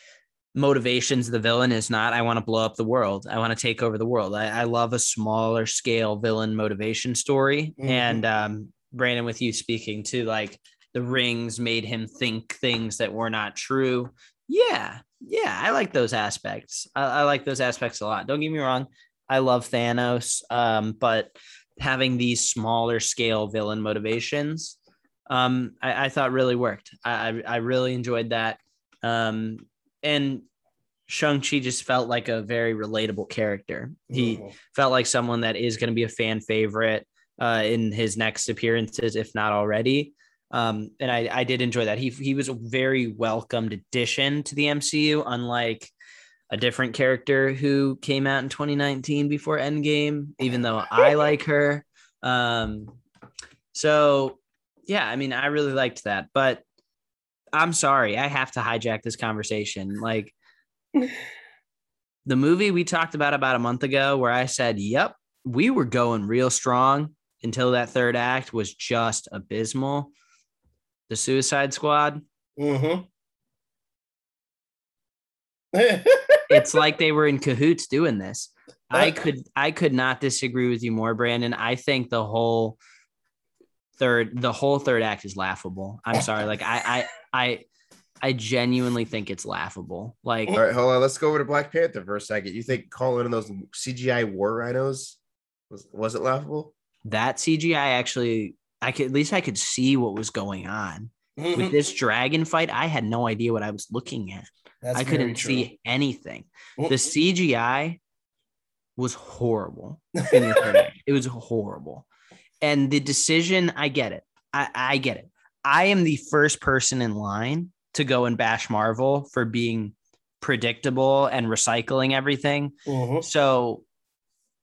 motivations of the villain is not I want to blow up the world, I want to take over the world. I, I love a smaller scale villain motivation story. Mhm. And um, Brandon, with you speaking to like the rings made him think things that were not true. Yeah, yeah, I like those aspects. I, I like those aspects a lot. Don't get me wrong. I love Thanos, um, but having these smaller scale villain motivations, um, I, I thought really worked. I, I, I really enjoyed that. Um, and Shang-Chi just felt like a very relatable character. He Mhm. felt like someone that is going to be a fan favorite uh, in his next appearances, if not already. Um, and I, I did enjoy that. He, he was a very welcomed addition to the MCU, unlike a different character who came out in 2019 before Endgame, even though I like her. Um, so yeah, I mean, I really liked that, but I'm sorry, I have to hijack this conversation. Like the movie we talked about about a month ago, where I said, "Yep, we were going real strong." until that third act was just abysmal. The Suicide Squad. Mm-hmm. it's like they were in cahoots doing this. I Uh, could I could not disagree with you more, Brandon. I think the whole third the whole third act is laughable. I'm sorry. Like I I I I genuinely think it's laughable. Like All right, hold on. Let's go over to Black Panther for a second. You think calling in those CGI war rhinos was was it laughable? that CGI actually I could at least I could see what was going on. With mm-hmm. this dragon fight, I had no idea what I was looking at. That's I couldn't true. see anything. The mm-hmm. CGI was horrible. in the. It was horrible. And the decision, I get it. I, I get it. I am the first person in line to go and bash Marvel for being predictable and recycling everything. Mhm. So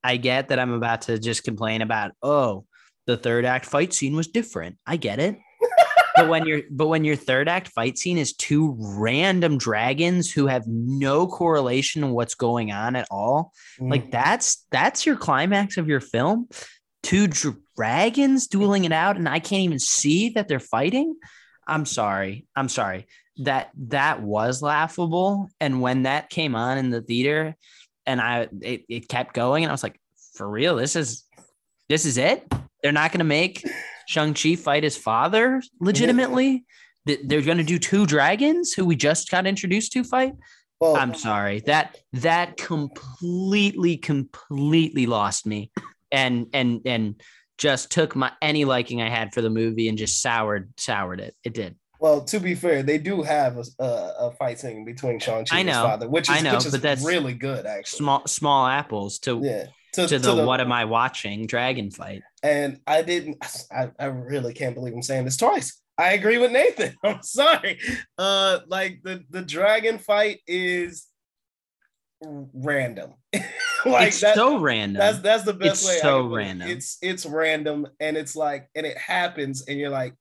I get that I'm about to just complain about, oh, the third act fight scene was different. I get it. but when your but when your third act fight scene is two random dragons who have no correlation to what's going on at all, Mm. like that's that's your climax of your film. Two dragons dueling it out, and I can't even see that they're fighting. I'm sorry. I'm sorry. That that was laughable. And when that came on in the theater, and I it, it kept going, and I was like, for real, this is this is it. They're not gonna make Shang Chi fight his father legitimately. Th- They're gonna do two dragons who we just got introduced to fight. Well, I'm sorry. That that completely, completely lost me, and and and just took my any liking I had for the movie and just soured soured it. It did. well, to be fair, they do have a, a, a fight scene between Shang-Chi and his know, father, which is, I know, which is but that's really good, actually. Small small apples to Yeah. to, the, what am I watching dragon fight. and I didn't. I, I really can't believe I'm saying this twice. I agree with Nathan. I'm sorry. Uh, like the the dragon fight is random. like it's that- so random. That's that's the best It's way. So it. random. It's it's random, and it's like, and it happens, and you're like,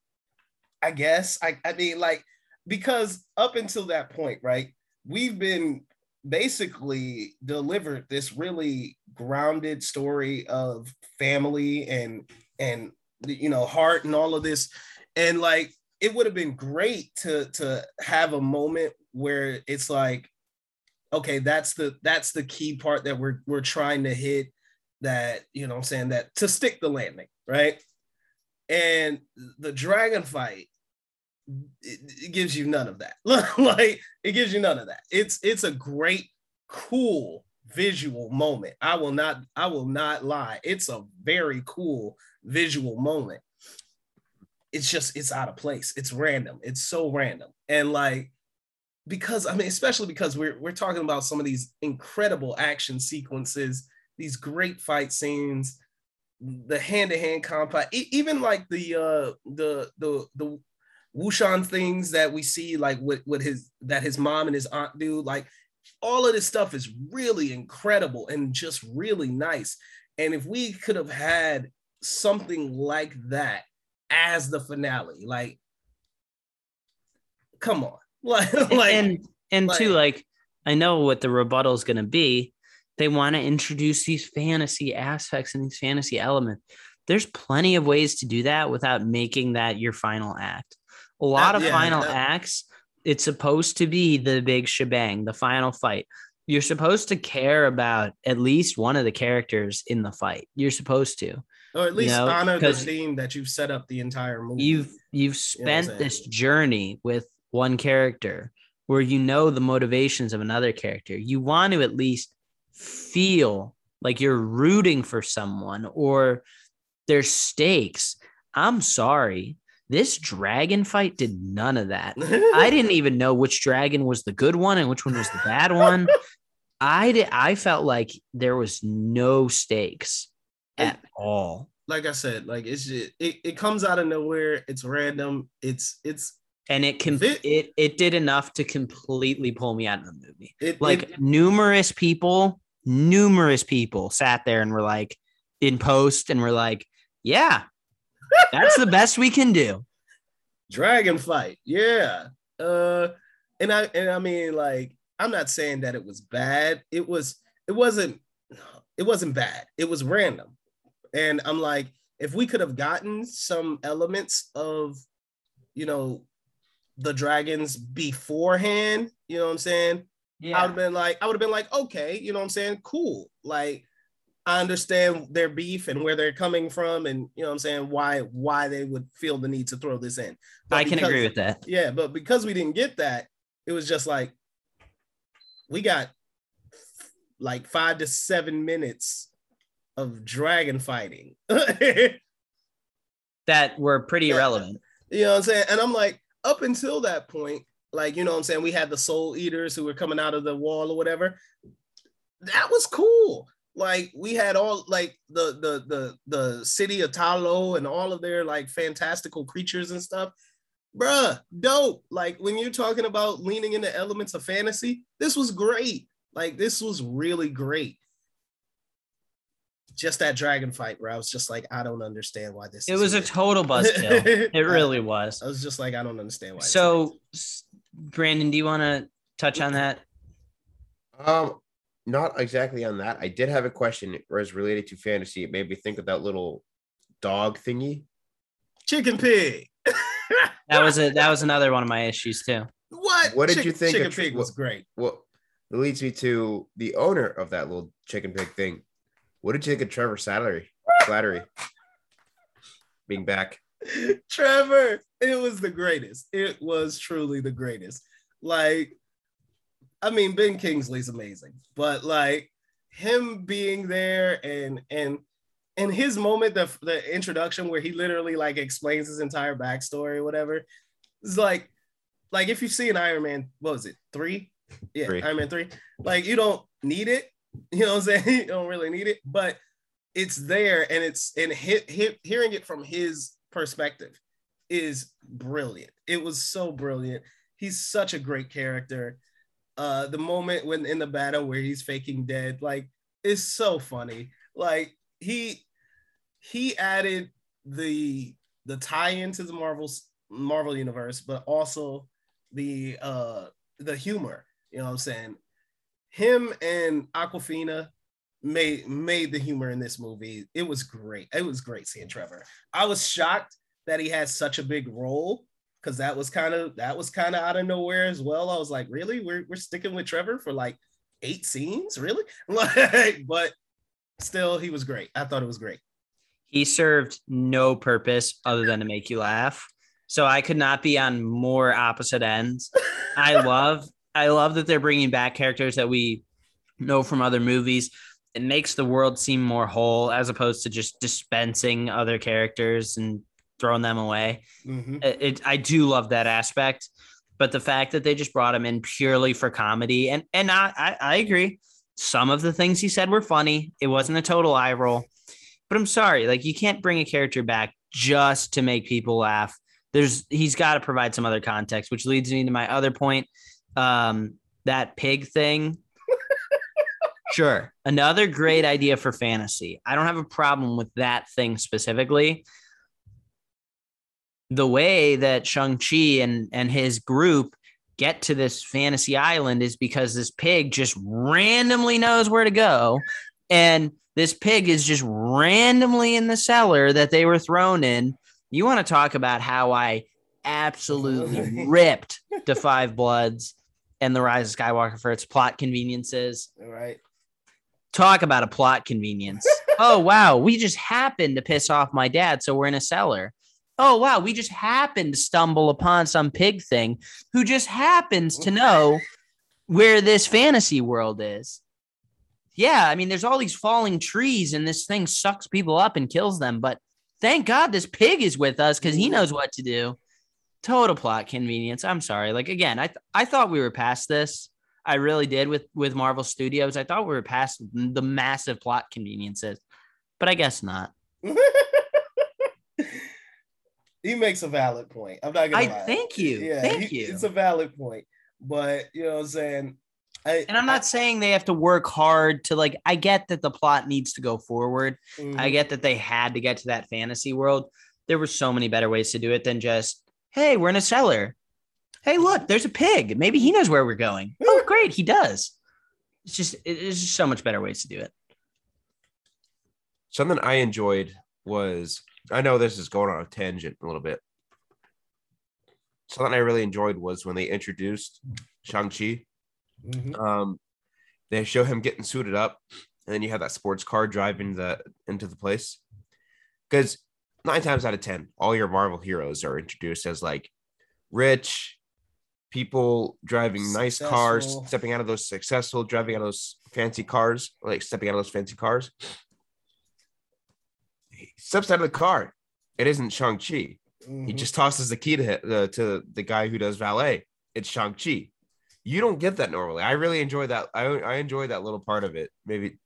I guess. I I mean, like, because up until that point, right, we've been basically delivered this really grounded story of family and and you know heart and all of this, and like it would have been great to to have a moment where it's like okay that's the that's the key part that we're we're trying to hit that you know i'm saying that to stick the landing right? And the dragon fight it, it gives you none of that. Like it gives you none of that. It's it's a great cool visual moment. I will not i will not lie. It's a very cool visual moment. It's just it's out of place. It's random. It's so random. And like because I mean, especially because we're we're talking about some of these incredible action sequences, these great fight scenes, the hand-to-hand combat, even like the uh the the the Wushan things that we see, like with with his that his mom and his aunt do, like all of this stuff is really incredible and just really nice. And if we could have had something like that as the finale, like, come on. Like, and and like- two, like I know what the rebuttal is going to be. They want to introduce these fantasy aspects and these fantasy elements. There's plenty of ways to do that without making that your final act. A lot That- of yeah, final that- acts, it's supposed to be the big shebang, the final fight. You're supposed to care about at least one of the characters in the fight. You're supposed to. or at least know, honor the theme that you've set up the entire movie. you've you've You know spent this journey with one character where you know the motivations of another character. You want to at least feel like you're rooting for someone or there's stakes. I'm sorry this dragon fight did none of that. I didn't even know which dragon was the good one and which one was the bad one. I did i felt like there was no stakes at all. Like I said, like it's just it, it comes out of nowhere. It's random. It's it's and it can Vi- it it did enough to completely pull me out of the movie. it Like it- numerous people, numerous people sat there and were like in post and were like, "Yeah, that's the best we can do." dragon fight. Yeah. Uh and I and I mean like I'm not saying that it was bad. It was it wasn't it wasn't bad. It was random. And I'm like if we could have gotten some elements of, you know, the dragons beforehand, you know what I'm saying? Yeah. I would have been like, I would have been like, okay, you know what I'm saying? Cool. Like, I understand their beef and where they're coming from, and you know what I'm saying, why why they would feel the need to throw this in. I can because- agree with that. Yeah, but because we didn't get that, it was just like we got like five to seven minutes of dragon fighting. That were pretty irrelevant. You know what I'm saying? And I'm like, up until that point, like, you know what I'm saying? We had the soul eaters who were coming out of the wall or whatever. That was cool. Like we had all like the the the the city of Ta Lo and all of their like fantastical creatures and stuff. Bruh, dope. Like when you're talking about leaning into elements of fantasy, this was great. Like this was really great. Just that dragon fight where I was just like, I don't understand why this It is was a total buzzkill. It really was. I was just like, I don't understand why. So, Brandon, do you want to touch on that? Um, not exactly on that. I did have a question. It was related to fantasy. It made me think of that little dog thingy. chicken pig. That was a that was another one of my issues too. What? What did Chick- you think? Chicken of Tr- pig was what- great. Well, it leads me to the owner of that little chicken pig thing. What did you think of Trevor Slattery? Slattery being back. Trevor, it was the greatest. It was truly the greatest. Like, I mean, Ben Kingsley's amazing, but like him being there and and and his moment, the the introduction where he literally like explains his entire backstory or whatever, it's like like if you see an Iron Man, what was it, three? Yeah, Three. Iron Man three. Like you don't need it, you know what I'm saying? You don't really need it, but it's there and it's and hit, hit, hearing it from his perspective is brilliant. It was so brilliant. He's such a great character. Uh, the moment when in the battle where he's faking dead, like, is so funny. Like he he added the the tie into the Marvel's Marvel universe, but also the uh the humor. You know what I'm saying? Him and Awkwafina made made the humor in this movie. It was great. It was great seeing Trevor. I was shocked that he had such a big role because that was kind of that was kind of out of nowhere as well. I was like, really? We're we're sticking with Trevor for like eight scenes, really? Like, but still, he was great. I thought it was great. He served no purpose other than to make you laugh. So I could not be on more opposite ends. I love I love that they're bringing back characters that we know from other movies. It makes the world seem more whole as opposed to just dispensing other characters and throwing them away. Mhm. It, it- I do love that aspect, but the fact that they just brought him in purely for comedy and and I I, I agree. Some of the things he said were funny. It wasn't a total eye roll, but I'm sorry, like you can't bring a character back just to make people laugh. There's he's got to provide some other context, which leads me to my other point. Um, that pig thing. sure, another great idea for fantasy. I don't have a problem with that thing specifically the way that Shang-Chi and, and his group get to this fantasy island is because this pig just randomly knows where to go. And this pig is just randomly in the cellar that they were thrown in. You want to talk about how I absolutely ripped to Five Bloods and the Rise of Skywalker for its plot conveniences. All right. Talk about a plot convenience. oh, wow. We just happened to piss off my dad. So we're in a cellar. Oh, wow. We just happened to stumble upon some pig thing who just happens to know where this fantasy world is. Yeah. I mean, there's all these falling trees and this thing sucks people up and kills them. But thank God this pig is with us because he mm-hmm. knows what to do. Total plot convenience. I'm sorry. Like, again, I, th- I thought we were past this. I really did with with Marvel Studios. I thought we were past the massive plot conveniences, but I guess not. he makes a valid point. I'm not gonna I lie. thank you. Thank he- you. It's a valid point, but you know what I'm saying. I, And I'm not saying they have to work hard to like. I get that the plot needs to go forward. Mhm. I get that they had to get to that fantasy world. There were so many better ways to do it than just, hey, we're in a cellar. Hey, look, there's a pig. Maybe he knows where we're going. Oh, great, he does. It's just, it- it's just so much better ways to do it. Something I enjoyed was I know this is going on a tangent a little bit. Something I really enjoyed was when they introduced Shang-Chi. Mhm. Um, they show him getting suited up, and then you have that sports car driving the into the place. Because nine times out of ten, all your Marvel heroes are introduced as like rich people driving nice cars, stepping out of those successful, driving out of those fancy cars, like stepping out of those fancy cars. He steps out of the car. It isn't Shang-Chi. He Mhm. just tosses the key to uh, to the guy who does valet. It's Shang Chi. You don't get that normally. I really enjoy that. I I enjoy that little part of it. Maybe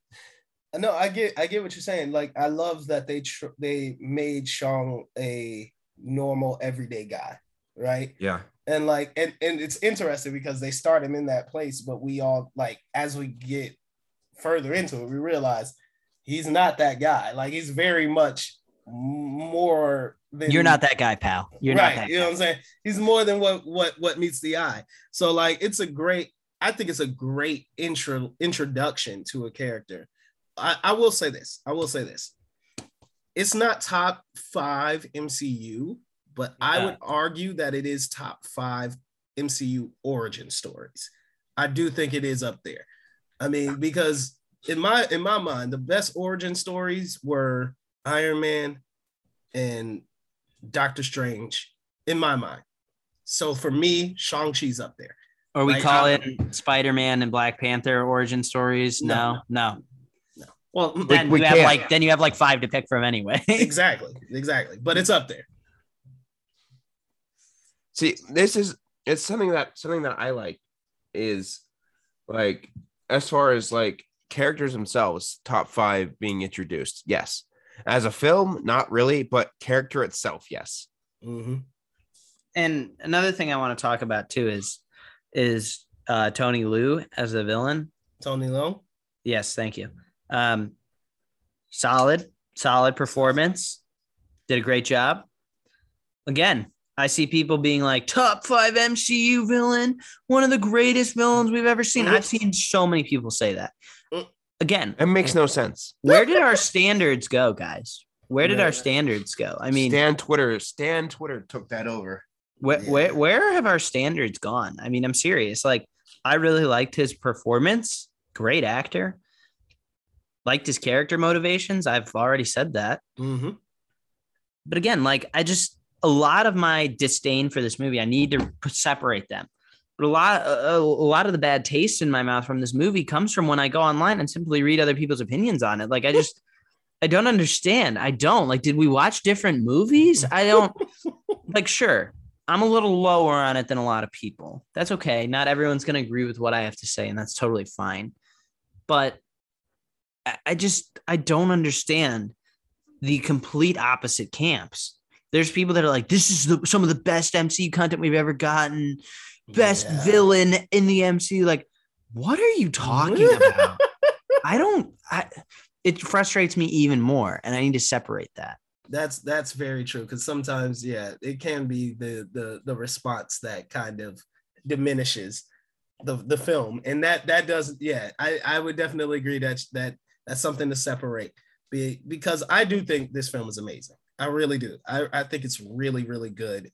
No, I get I get what you're saying. Like I love that they tr- they made Shang a normal everyday guy, right? yeah. And like and and it's interesting because they start him in that place, but we all like as we get further into it, we realize he's not that guy. Like he's very much more than You're not that guy, pal. You're right. not that you know what I'm saying? He's more than what what what meets the eye. So like it's a great, I think it's a great intro introduction to a character. I, I will say this. I will say this. It's not top five MCU, but I would argue that it is top five MCU origin stories. I do think it is up there. I mean, because in my in my mind, the best origin stories were Iron Man and Doctor Strange in my mind. So for me, Shang-Chi's up there. Or we Like, call I- it Spider-Man and Black Panther origin stories. No, no. No. Well, We- then we you have can't. like then you have like five to pick from anyway. Exactly. Exactly. But it's up there. See, this is it's something that something that I like is like as far as like characters themselves, top five being introduced. Yes. As a film, not really, but character itself, yes. Mm-hmm. and another thing I want to talk about too is is uh, Tony Liu as the villain. Tony Leung. Yes, thank you. Um, solid, solid performance. Did a great job. Again, I see people being like top five MCU villain, one of the greatest villains we've ever seen. I've seen so many people say that. Again, It makes no sense. where did our standards go, guys? Where did Yeah. our standards go? I mean, Stan Twitter, Stan Twitter took that over. where, Yeah. where where have our standards gone? I mean, I'm serious. Like, I really liked his performance. Great actor. Liked his character motivations. I've already said that. Mm-hmm. But again, like I just a lot of my disdain for this movie, I need to separate them. But a lot, a, a lot of the bad taste in my mouth from this movie comes from when I go online and simply read other people's opinions on it. Like I just, I don't understand. I don't like. Did we watch different movies? I don't like. Sure, I'm a little lower on it than a lot of people. That's okay. Not everyone's gonna agree with what I have to say, and that's totally fine. But I, just, I don't understand the complete opposite camps. There's people that are like, this is the, some of the best MCU content we've ever gotten, best Yeah. villain in the MCU. Like, what are you talking about? I don't. I. It frustrates me even more, and I need to separate that. That's that's very true. Because sometimes, yeah, it can be the the the response that kind of diminishes the the film, and that that does, yeah, I I would definitely agree that that that's something to separate. Be, because I do think this film is amazing. I really do. I, I think it's really really good.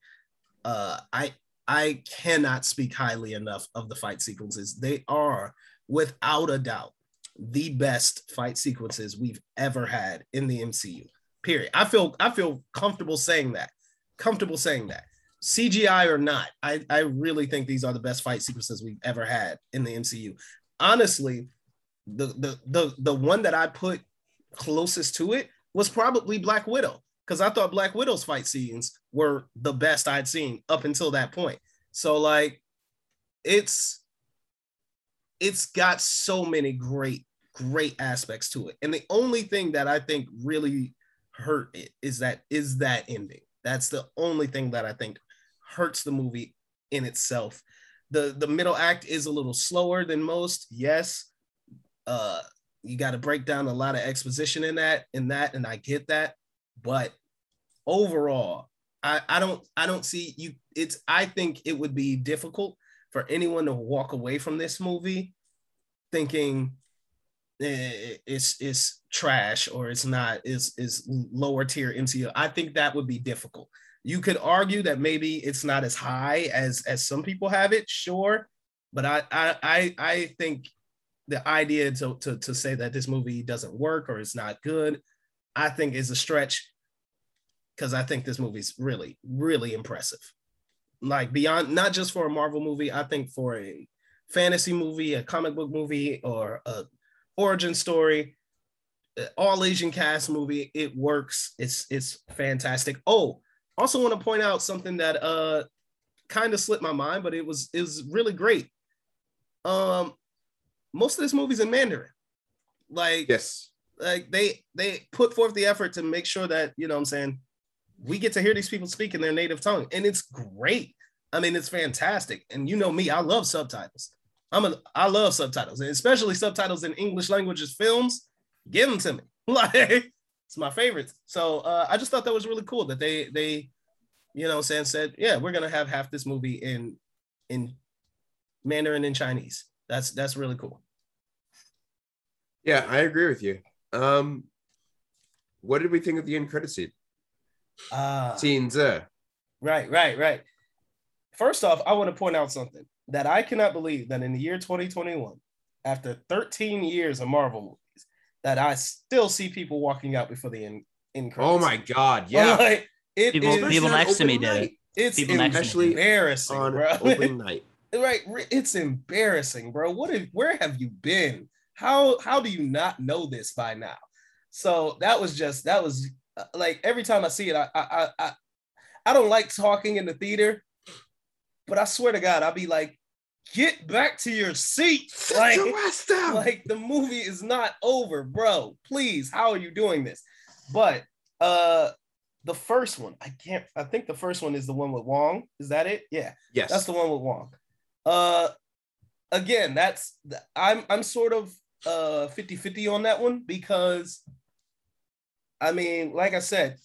Uh, I I cannot speak highly enough of the fight sequences. They are without a doubt the best fight sequences we've ever had in the MCU. Period. I feel I feel comfortable saying that. Comfortable saying that. CGI or not, I, I really think these are the best fight sequences we've ever had in the MCU. Honestly, the the the the one that I put closest to it was probably Black Widow because I thought Black Widow's fight scenes were the best I'd seen up until that point. So like, it's it's got so many great great aspects to it, and the only thing that I think really hurt it is that is that ending. That's the only thing that I think hurts the movie in itself. The the middle act is a little slower than most, yes. Uh you got to break down a lot of exposition in that in that and I get that, but overall, I I don't I don't see you it's I think it would be difficult for anyone to walk away from this movie thinking eh, it's it's trash or it's not is is lower tier MCU. I think that would be difficult. You could argue that maybe it's not as high as as some people have it, sure, but I I I, I think the idea to, to to say that this movie doesn't work or it's not good, I think is a stretch because I think this movie's really really impressive. Like beyond not just for a Marvel movie, I think for a fantasy movie, a comic book movie, or a origin story, uh, all Asian cast movie, it works. It's it's fantastic. Oh, also want to point out something that uh kind of slipped my mind, but it was it was really great. Um, most of this movie's in Mandarin. Like yes, like they they put forth the effort to make sure that you know what I'm saying we get to hear these people speak in their native tongue, and it's great. I mean, it's fantastic. And you know me, I love subtitles. I'm a I love subtitles, and especially subtitles in English languages films. Give them to me. Like it's my favorite. So uh, I just thought that was really cool that they they, you know, saying said, yeah, we're gonna have half this movie in in Mandarin and Chinese. That's that's really cool. Yeah, I agree with you. Um, what did we think of the end credit scene? Uh, Scenes. Uh, Right, right, right. First off, I want to point out something that I cannot believe that in the year 2021, after 13 years of Marvel movies, that I still see people walking out before the end. end oh credits. my god, yeah. Like, it People- is- people next to me did it. It's People next to me. Especially embarrassing, on bro. opening night. right, it's embarrassing, bro. What? Have, where have you been? How how do you not know this by now? So that was just that was uh, like every time I see it, I I I I, I don't like talking in the theater, but I swear to God, I'll be like, get back to your seat. Like, like the movie is not over, bro. Please, how are you doing this? But uh the first one, I can't I think the first one is the one with Wong. Is that it? Yeah. Yes. That's the one with Wong. Uh again, that's I'm I'm sort of uh 50-50 on that one because I mean, like I said,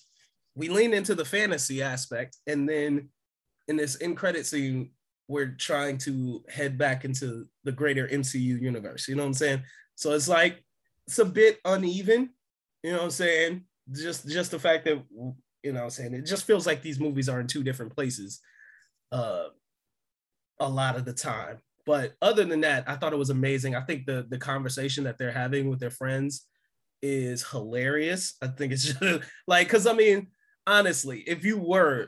we lean into the fantasy aspect, and then in this end credit scene, we're trying to head back into the greater MCU universe. You know what I'm saying? So it's like it's a bit uneven. You know what I'm saying? Just just the fact that you know what I'm saying it just feels like these movies are in two different places uh a lot of the time. But other than that, I thought it was amazing. I think the the conversation that they're having with their friends is hilarious. I think it's just like because I mean, honestly, if you were,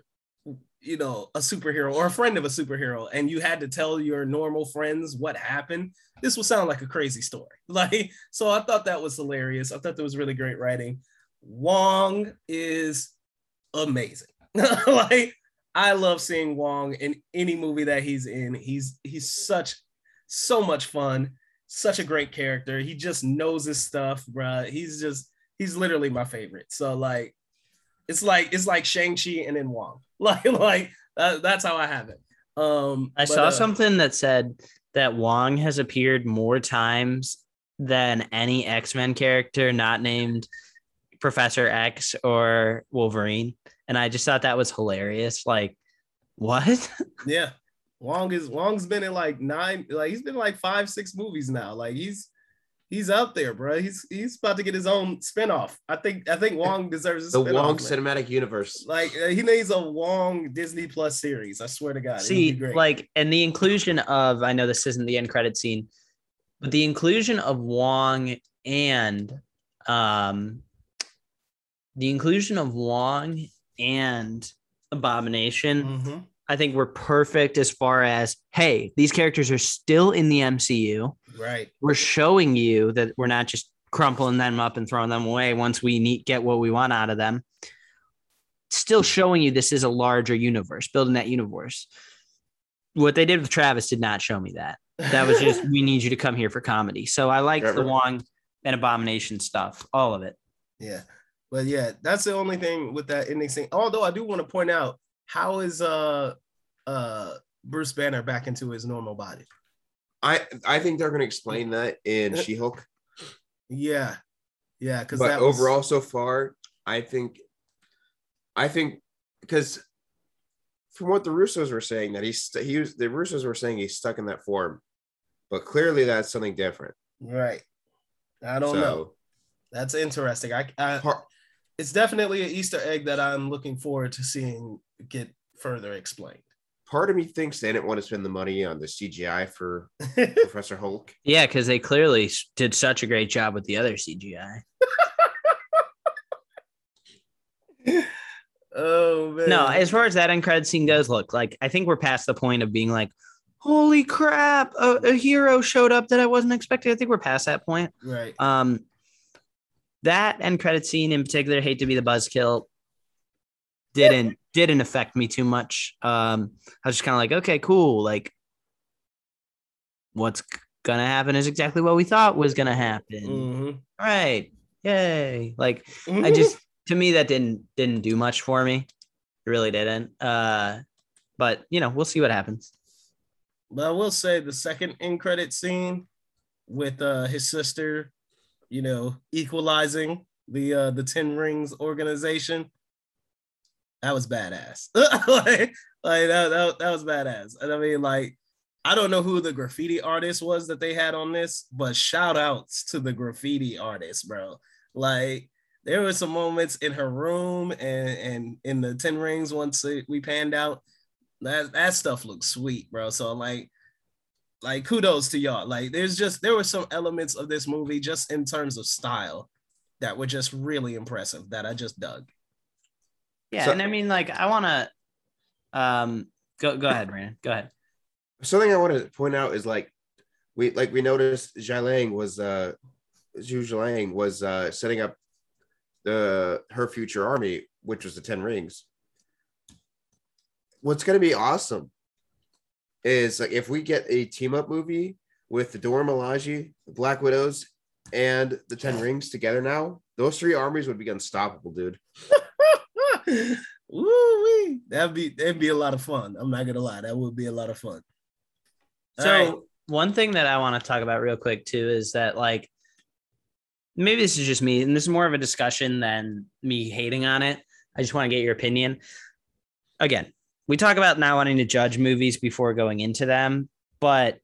you know, a superhero or a friend of a superhero, and you had to tell your normal friends what happened, this would sound like a crazy story. Like, so I thought that was hilarious. I thought that was really great writing. Wong is amazing. like, I love seeing Wong in any movie that he's in. He's he's such so much fun such a great character. He just knows his stuff, bruh. He's just he's literally my favorite. So like, it's like it's like Shang Chi and then Wong. Like like that, that's how I have it. Um, I but, saw uh, something that said that Wong has appeared more times than any X Men character not named Professor X or Wolverine. And I just thought that was hilarious. Like, what? Yeah, Wong is Wong's been in like nine, like he's been like five, six movies now. Like he's he's out there, bro. He's he's about to get his own spinoff. I think I think Wong deserves a The spinoff, Wong man. Cinematic Universe. Like uh, he needs a Wong Disney Plus series. I swear to God. See, like, and the inclusion of, I know this isn't the end credit scene, but the inclusion of Wong and, um, the inclusion of Wong and Abomination, Mhm. I think we're perfect as far as, hey, these characters are still in the MCU. right. We're showing you that we're not just crumpling them up and throwing them away once we need, get what we want out of them. Still showing you this is a larger universe, building that universe. What they did with Travis did not show me that. That was just we need you to come here for comedy. So I like the Wong and Abomination stuff, all of it. Yeah. But yeah, that's the only thing with that ending scene. Although I do want to point out how is uh uh Bruce Banner back into his normal body? I I think they're going to explain that in She Hulk. Yeah. Yeah, because But that was- overall, so far, I think, I think because from what the Russos were saying that he's he was the Russos were saying he's stuck in that form, but clearly that's something different. right. I don't So- know. That's interesting. I, I it's definitely an Easter egg that I'm looking forward to seeing get further explained. Part of me thinks they didn't want to spend the money on the CGI for Professor Hulk. Yeah, because they clearly did such a great job with the other CGI. Oh man. No, as far as that end credit scene goes, look, like I think we're past the point of being like, holy crap, a, a hero showed up that I wasn't expecting. I think we're past that point. right. Um, that end credit scene in particular, hate to be the buzzkill, didn't didn't affect me too much. Um, I was just kind of like, okay, cool. Like, what's gonna happen is exactly what we thought was gonna happen. Mhm. All right, yay! Like, I just to me that didn't didn't do much for me. It really didn't. Uh, but you know, we'll see what happens. But I will say the second end credit scene with uh his sister, you know, equalizing the uh the Ten Rings organization. That was badass. like, like that, that, that was badass. And I mean, like, I don't know who the graffiti artist was that they had on this, but shout outs to the graffiti artist, bro. Like, there were some moments in her room and and in the Ten Rings once we panned out that that stuff looks sweet, bro. So like, like kudos to y'all. Like, there's just there were some elements of this movie just in terms of style that were just really impressive that I just dug. Yeah, So- and I mean, like, I want to. Um, go go ahead, Brandon. Go ahead. Something I want to point out is like we like we noticed Jiang was uh Zhu Jiang was uh setting up the her future army, which was the Ten Rings. What's gonna be awesome is like if we get a team up movie with the Dora Milaje, the Black Widows, and the Ten Rings together now, those three armies would be unstoppable, dude. Woo That'd be that'd be a lot of fun. I'm not gonna lie, that would be a lot of fun. All So right. one thing that I want to talk about real quick too is that like maybe this is just me, and this is more of a discussion than me hating on it. I just want to get your opinion. Again, we talk about not wanting to judge movies before going into them, but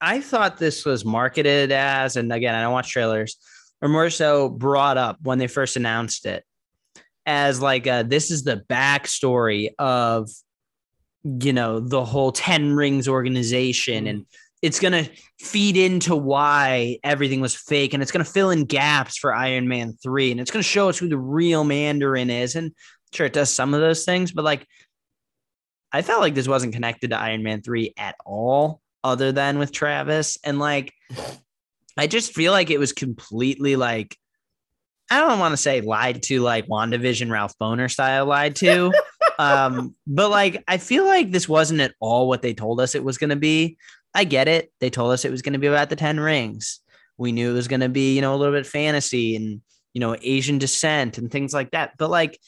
I thought this was marketed as, and again, I don't watch trailers, or more so brought up when they first announced it as like a, this is the backstory of you know the whole 10 rings organization mm-hmm. and it's going to feed into why everything was fake and it's going to fill in gaps for iron man 3 and it's going to show us who the real mandarin is and sure it does some of those things but like i felt like this wasn't connected to iron man 3 at all other than with travis and like i just feel like it was completely like I don't want to say lied to like WandaVision Ralph Bohner style lied to. um, but like I feel like this wasn't at all what they told us it was gonna be. I get it. They told us it was gonna be about the 10 rings. We knew it was gonna be, you know, a little bit fantasy and you know, Asian descent and things like that. But like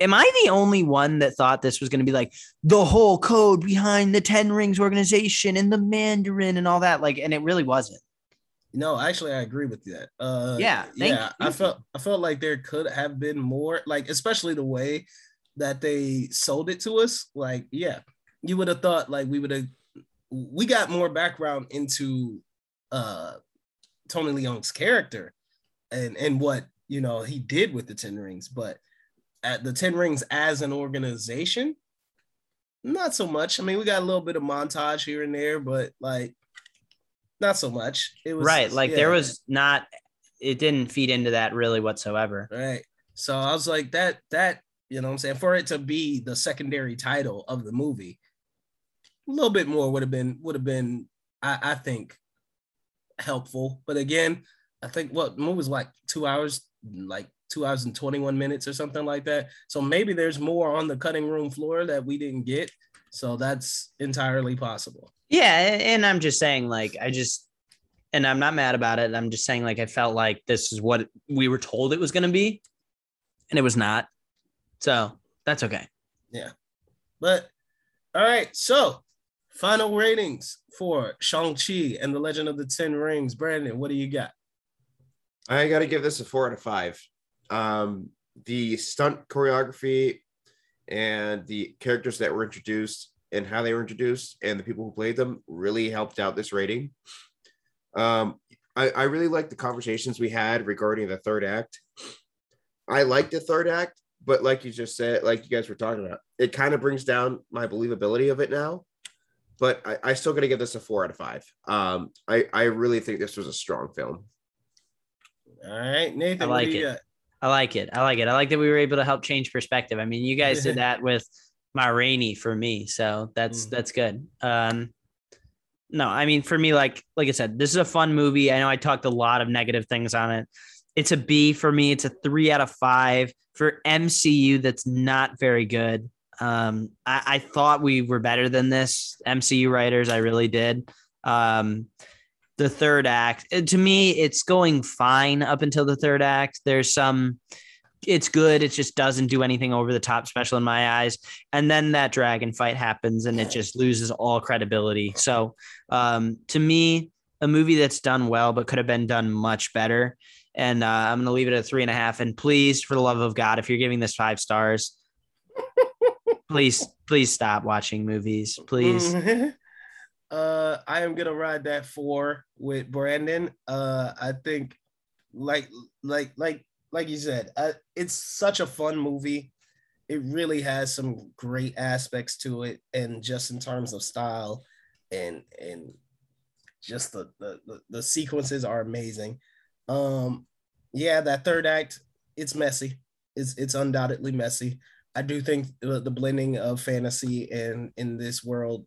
Am I the only one that thought this was going to be like the whole code behind the 10 rings organization and the Mandarin and all that? Like, and it really wasn't. No, actually, I agree with that. Uh, Yeah, thank yeah. I felt I felt like there could have been more, like especially the way that they sold it to us. Like, yeah, you would have thought like we would have we got more background into uh Tony Leung's character and and what you know he did with the Ten Rings, but at the Ten Rings as an organization, not so much. I mean, we got a little bit of montage here and there, but like not so much. It was right. Like, there was not, it didn't feed into that really whatsoever. Right. So I was like, that, that, you know what I'm saying? For it to be the secondary title of the movie, a little bit more would have been, would have been, I, I think, helpful. But again, I think what movie was like two hours, like two hours and 21 minutes or something like that. So maybe there's more on the cutting room floor that we didn't get. So that's entirely possible. Yeah, and I'm just saying, like, I just, and I'm not mad about it. I'm just saying, like, I felt like this is what we were told it was going to be, and it was not. So that's okay. Yeah. But all right, so final ratings for Shang-Chi and the Legend of the Ten Rings. Brandon, what do you got? I got to give this a four out of five. Um, the stunt choreography and the characters that were introduced and how they were introduced and the people who played them really helped out this rating. Um, I, I really like the conversations we had regarding the third act. I like the third act, but like you just said, like you guys were talking about, it kind of brings down my believability of it now. But I, I still got to give this a four out of five. Um, I, I really think this was a strong film. All right, Nathan, I what like do you it. got? I like it. I like it. I like that we were able to help change perspective. I mean, you guys did that with my rainy for me, so that's Mhm. that's good. Um, no, I mean for me, like like I said, this is a fun movie. I know I talked a lot of negative things on it. It's a B for me. It's a three out of five for MCU. That's not very good. Um, I, I thought we were better than this, MCU writers. I really did. Um, the third act uh, to me it's going fine up until the third act. There's some it's good it just doesn't do anything over the top special in my eyes. And then that dragon fight happens and it just loses all credibility. So um to me a movie that's done well but could have been done much better. And uh, i'm gonna leave it at three and a half. And please for the love of god if you're giving this five stars please please stop watching movies. Please uh, I am gonna ride that four with Brandon. Uh, I think, like, like, like, like you said, uh, it's such a fun movie. It really has some great aspects to it, and just in terms of style, and and just the the the, sequences are amazing. Um, yeah, that third act, it's messy. It's it's undoubtedly messy. I do think the, the blending of fantasy and in this world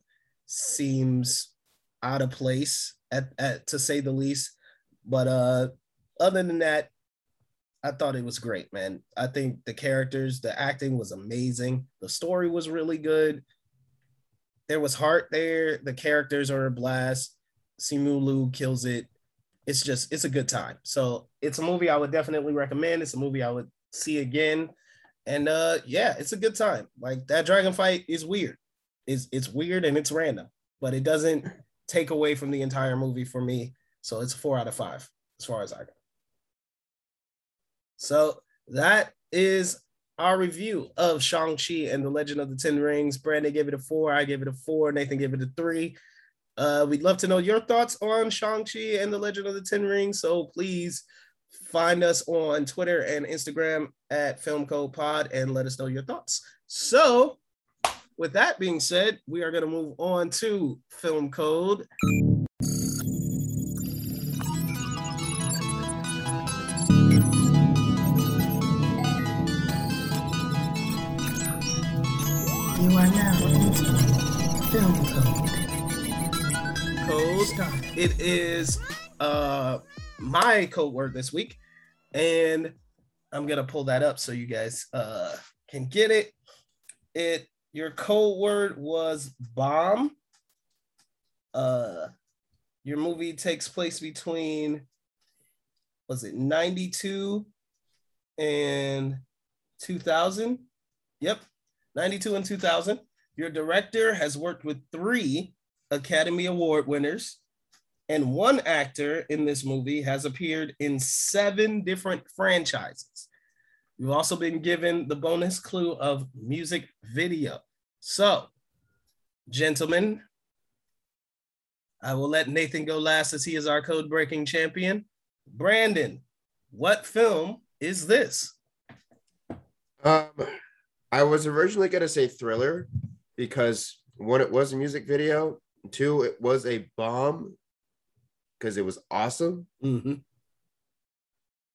seems out of place at, at to say the least. But uh other than that, I thought it was great, man. I think the characters, the acting was amazing. The story was really good. There was heart there. The characters are a blast. Simu Liu kills it. It's just it's a good time. So it's a movie I would definitely recommend. It's a movie I would see again. And uh yeah, it's a good time. Like that dragon fight is weird. It's it's weird and it's random, but it doesn't take away from the entire movie for me. So it's four out of five as far as I go. So that is our review of Shang-Chi and the Legend of the Ten Rings. Brandon gave it a four. I gave it a four. Nathan gave it a three. Uh, we'd love to know your thoughts on Shang-Chi and the Legend of the Ten Rings. So please find us on Twitter and Instagram at Film Code Pod and let us know your thoughts. So, with that being said, we are going to move on to Film Code. You are now film code. Code. It is uh my code word this week, and I'm gonna pull that up so you guys uh can get it. It your code word was bomb. Uh, your movie takes place between was it 92 and 2000? Yep, 92 and 2000. Your director has worked with three Academy Award winners, and one actor in this movie has appeared in seven different franchises. You've also been given the bonus clue of music video. So, gentlemen, I will let Nathan go last as he is our code breaking champion. Brandon, what film is this? Um, I was originally going to say thriller because one, it was a music video. Two, it was a bomb because it was awesome. Mm-hmm.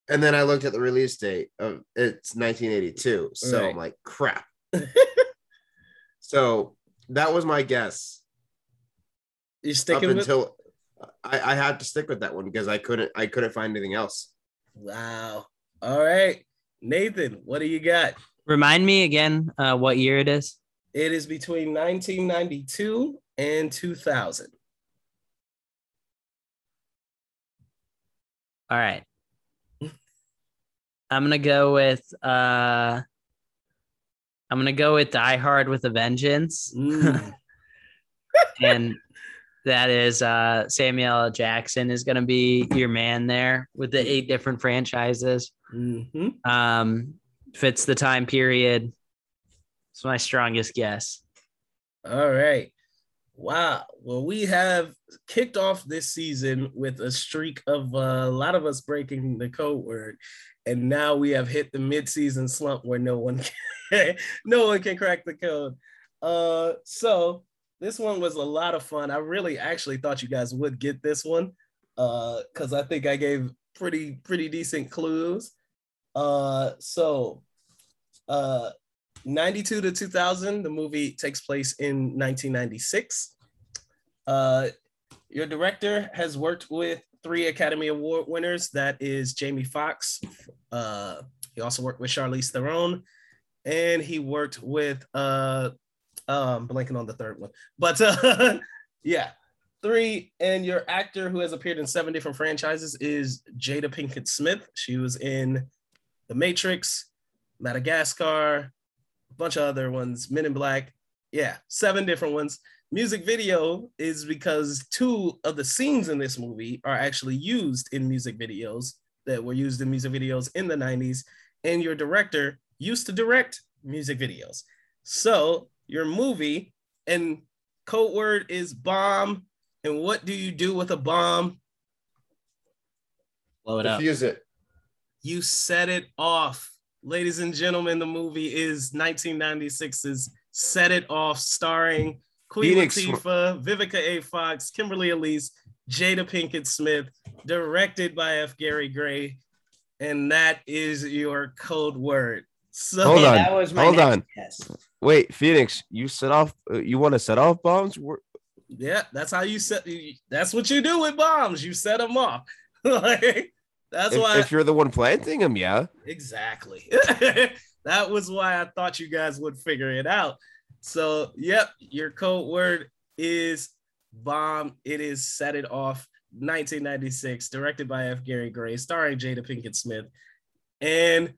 And then I looked at the release date of it's 1982. So Right. I'm like, crap. so that was my guess. You're Up sticking with until I, I had to stick with that one because I couldn't I couldn't find anything else. Wow. All right. Nathan, what do you got? Remind me again uh, what year it is. It is between 1992 and 2000. All right. I'm gonna go with uh I'm gonna go with Die Hard with a Vengeance. Mm. and that is uh Samuel L. Jackson is gonna be your man there with the eight different franchises. Mhm. Um fits the time period. It's my strongest guess. All right. Wow. Well, we have kicked off this season with a streak of uh, a lot of us breaking the code word, and now we have hit the mid-season slump where no one can, no one can crack the code. Uh, so this one was a lot of fun. I really actually thought you guys would get this one, uh, because I think I gave pretty pretty decent clues. Uh, so, uh, 92 to 2000, the movie takes place in 1996. Uh, your director has worked with three Academy Award winners. That is Jamie Foxx. Uh, he also worked with Charlize Theron, and he worked with uh, um, blanking on the third one, but uh, yeah, three. And your actor who has appeared in seven different franchises is Jada Pinkett Smith. She was in The Matrix, Madagascar, a bunch of other ones, Men in Black. Yeah, seven different ones. Music video is because two of the scenes in this movie are actually used in music videos that were used in music videos in the 90s. And your director used to direct music videos. So your movie and code word is bomb. And what do you do with a bomb? Blow it up. Defuse it. You set it off. Ladies and gentlemen, the movie is 1996's Set It Off, starring Queen Phoenix- Latifah, Vivica A. Fox, Kimberly Elise, Jada Pinkett Smith, directed by F. Gary Gray. And that is your code word. So Hold on. that was my Hold on. guess. Wait, Phoenix, you set off. Uh, you want to set off bombs? We're- Yeah, that's how you set. That's what you do with bombs. You set them off. like, that's if, why. if you're the one planting them, yeah. exactly. that was why I thought you guys would figure it out. So, yep, your code word is bomb. It is set it off. 1996, directed by F. Gary Gray, starring Jada Pinkett Smith, and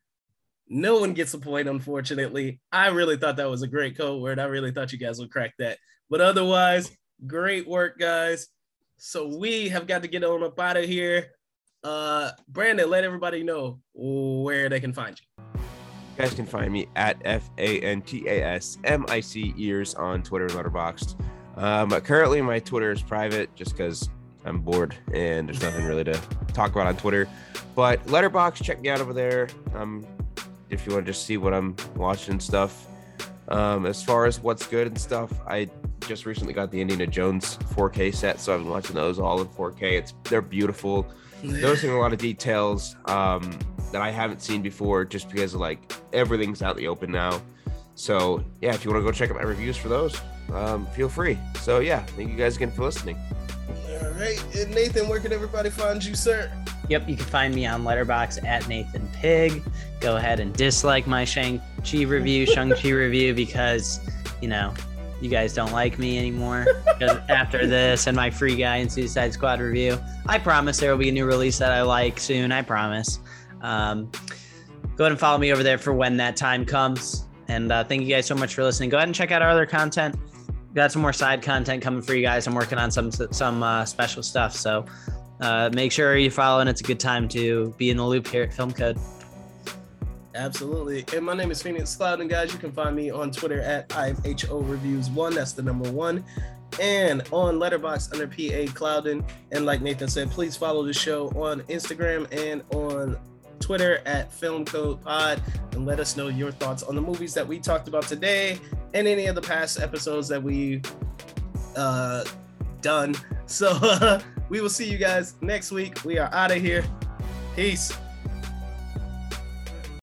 no one gets a point, unfortunately. I really thought that was a great code word. I really thought you guys would crack that. But otherwise, great work, guys. So we have got to get on up out of here. Uh, Brandon, let everybody know where they can find you. You guys can find me at F A N T A S M I C ears on Twitter and Letterboxd. Um, currently, my Twitter is private just because I'm bored and there's nothing really to talk about on Twitter. But Letterboxd, check me out over there. Um, if you want to just see what I'm watching and stuff. Um, as far as what's good and stuff, I just recently got the Indiana Jones 4K set, so I've been watching those all in 4K. It's they're beautiful. Noticing a lot of details um, that I haven't seen before, just because like everything's out in the open now. So yeah, if you want to go check out my reviews for those, um, feel free. So yeah, thank you guys again for listening. All right, and Nathan, where can everybody find you, sir? Yep, you can find me on Letterboxd at Nathan Pig. Go ahead and dislike my Shang-Chi review, Shang-Chi review, because, you know, you guys don't like me anymore. after this and my Free Guy and Suicide Squad review, I promise there will be a new release that I like soon. I promise. Um, go ahead and follow me over there for when that time comes. And uh, thank you guys so much for listening. Go ahead and check out our other content. Got some more side content coming for you guys. I'm working on some some uh, special stuff. So uh, make sure you follow, and it's a good time to be in the loop here at Film Code. Absolutely. And my name is Phoenix Cloud, and guys, you can find me on Twitter at IHO Reviews One. That's the number one. And on Letterboxd under PA Cloudin. And like Nathan said, please follow the show on Instagram and on Twitter at Film Code Pod and let us know your thoughts on the movies that we talked about today and any of the past episodes that we've uh, done. So we will see you guys next week. We are out of here. Peace.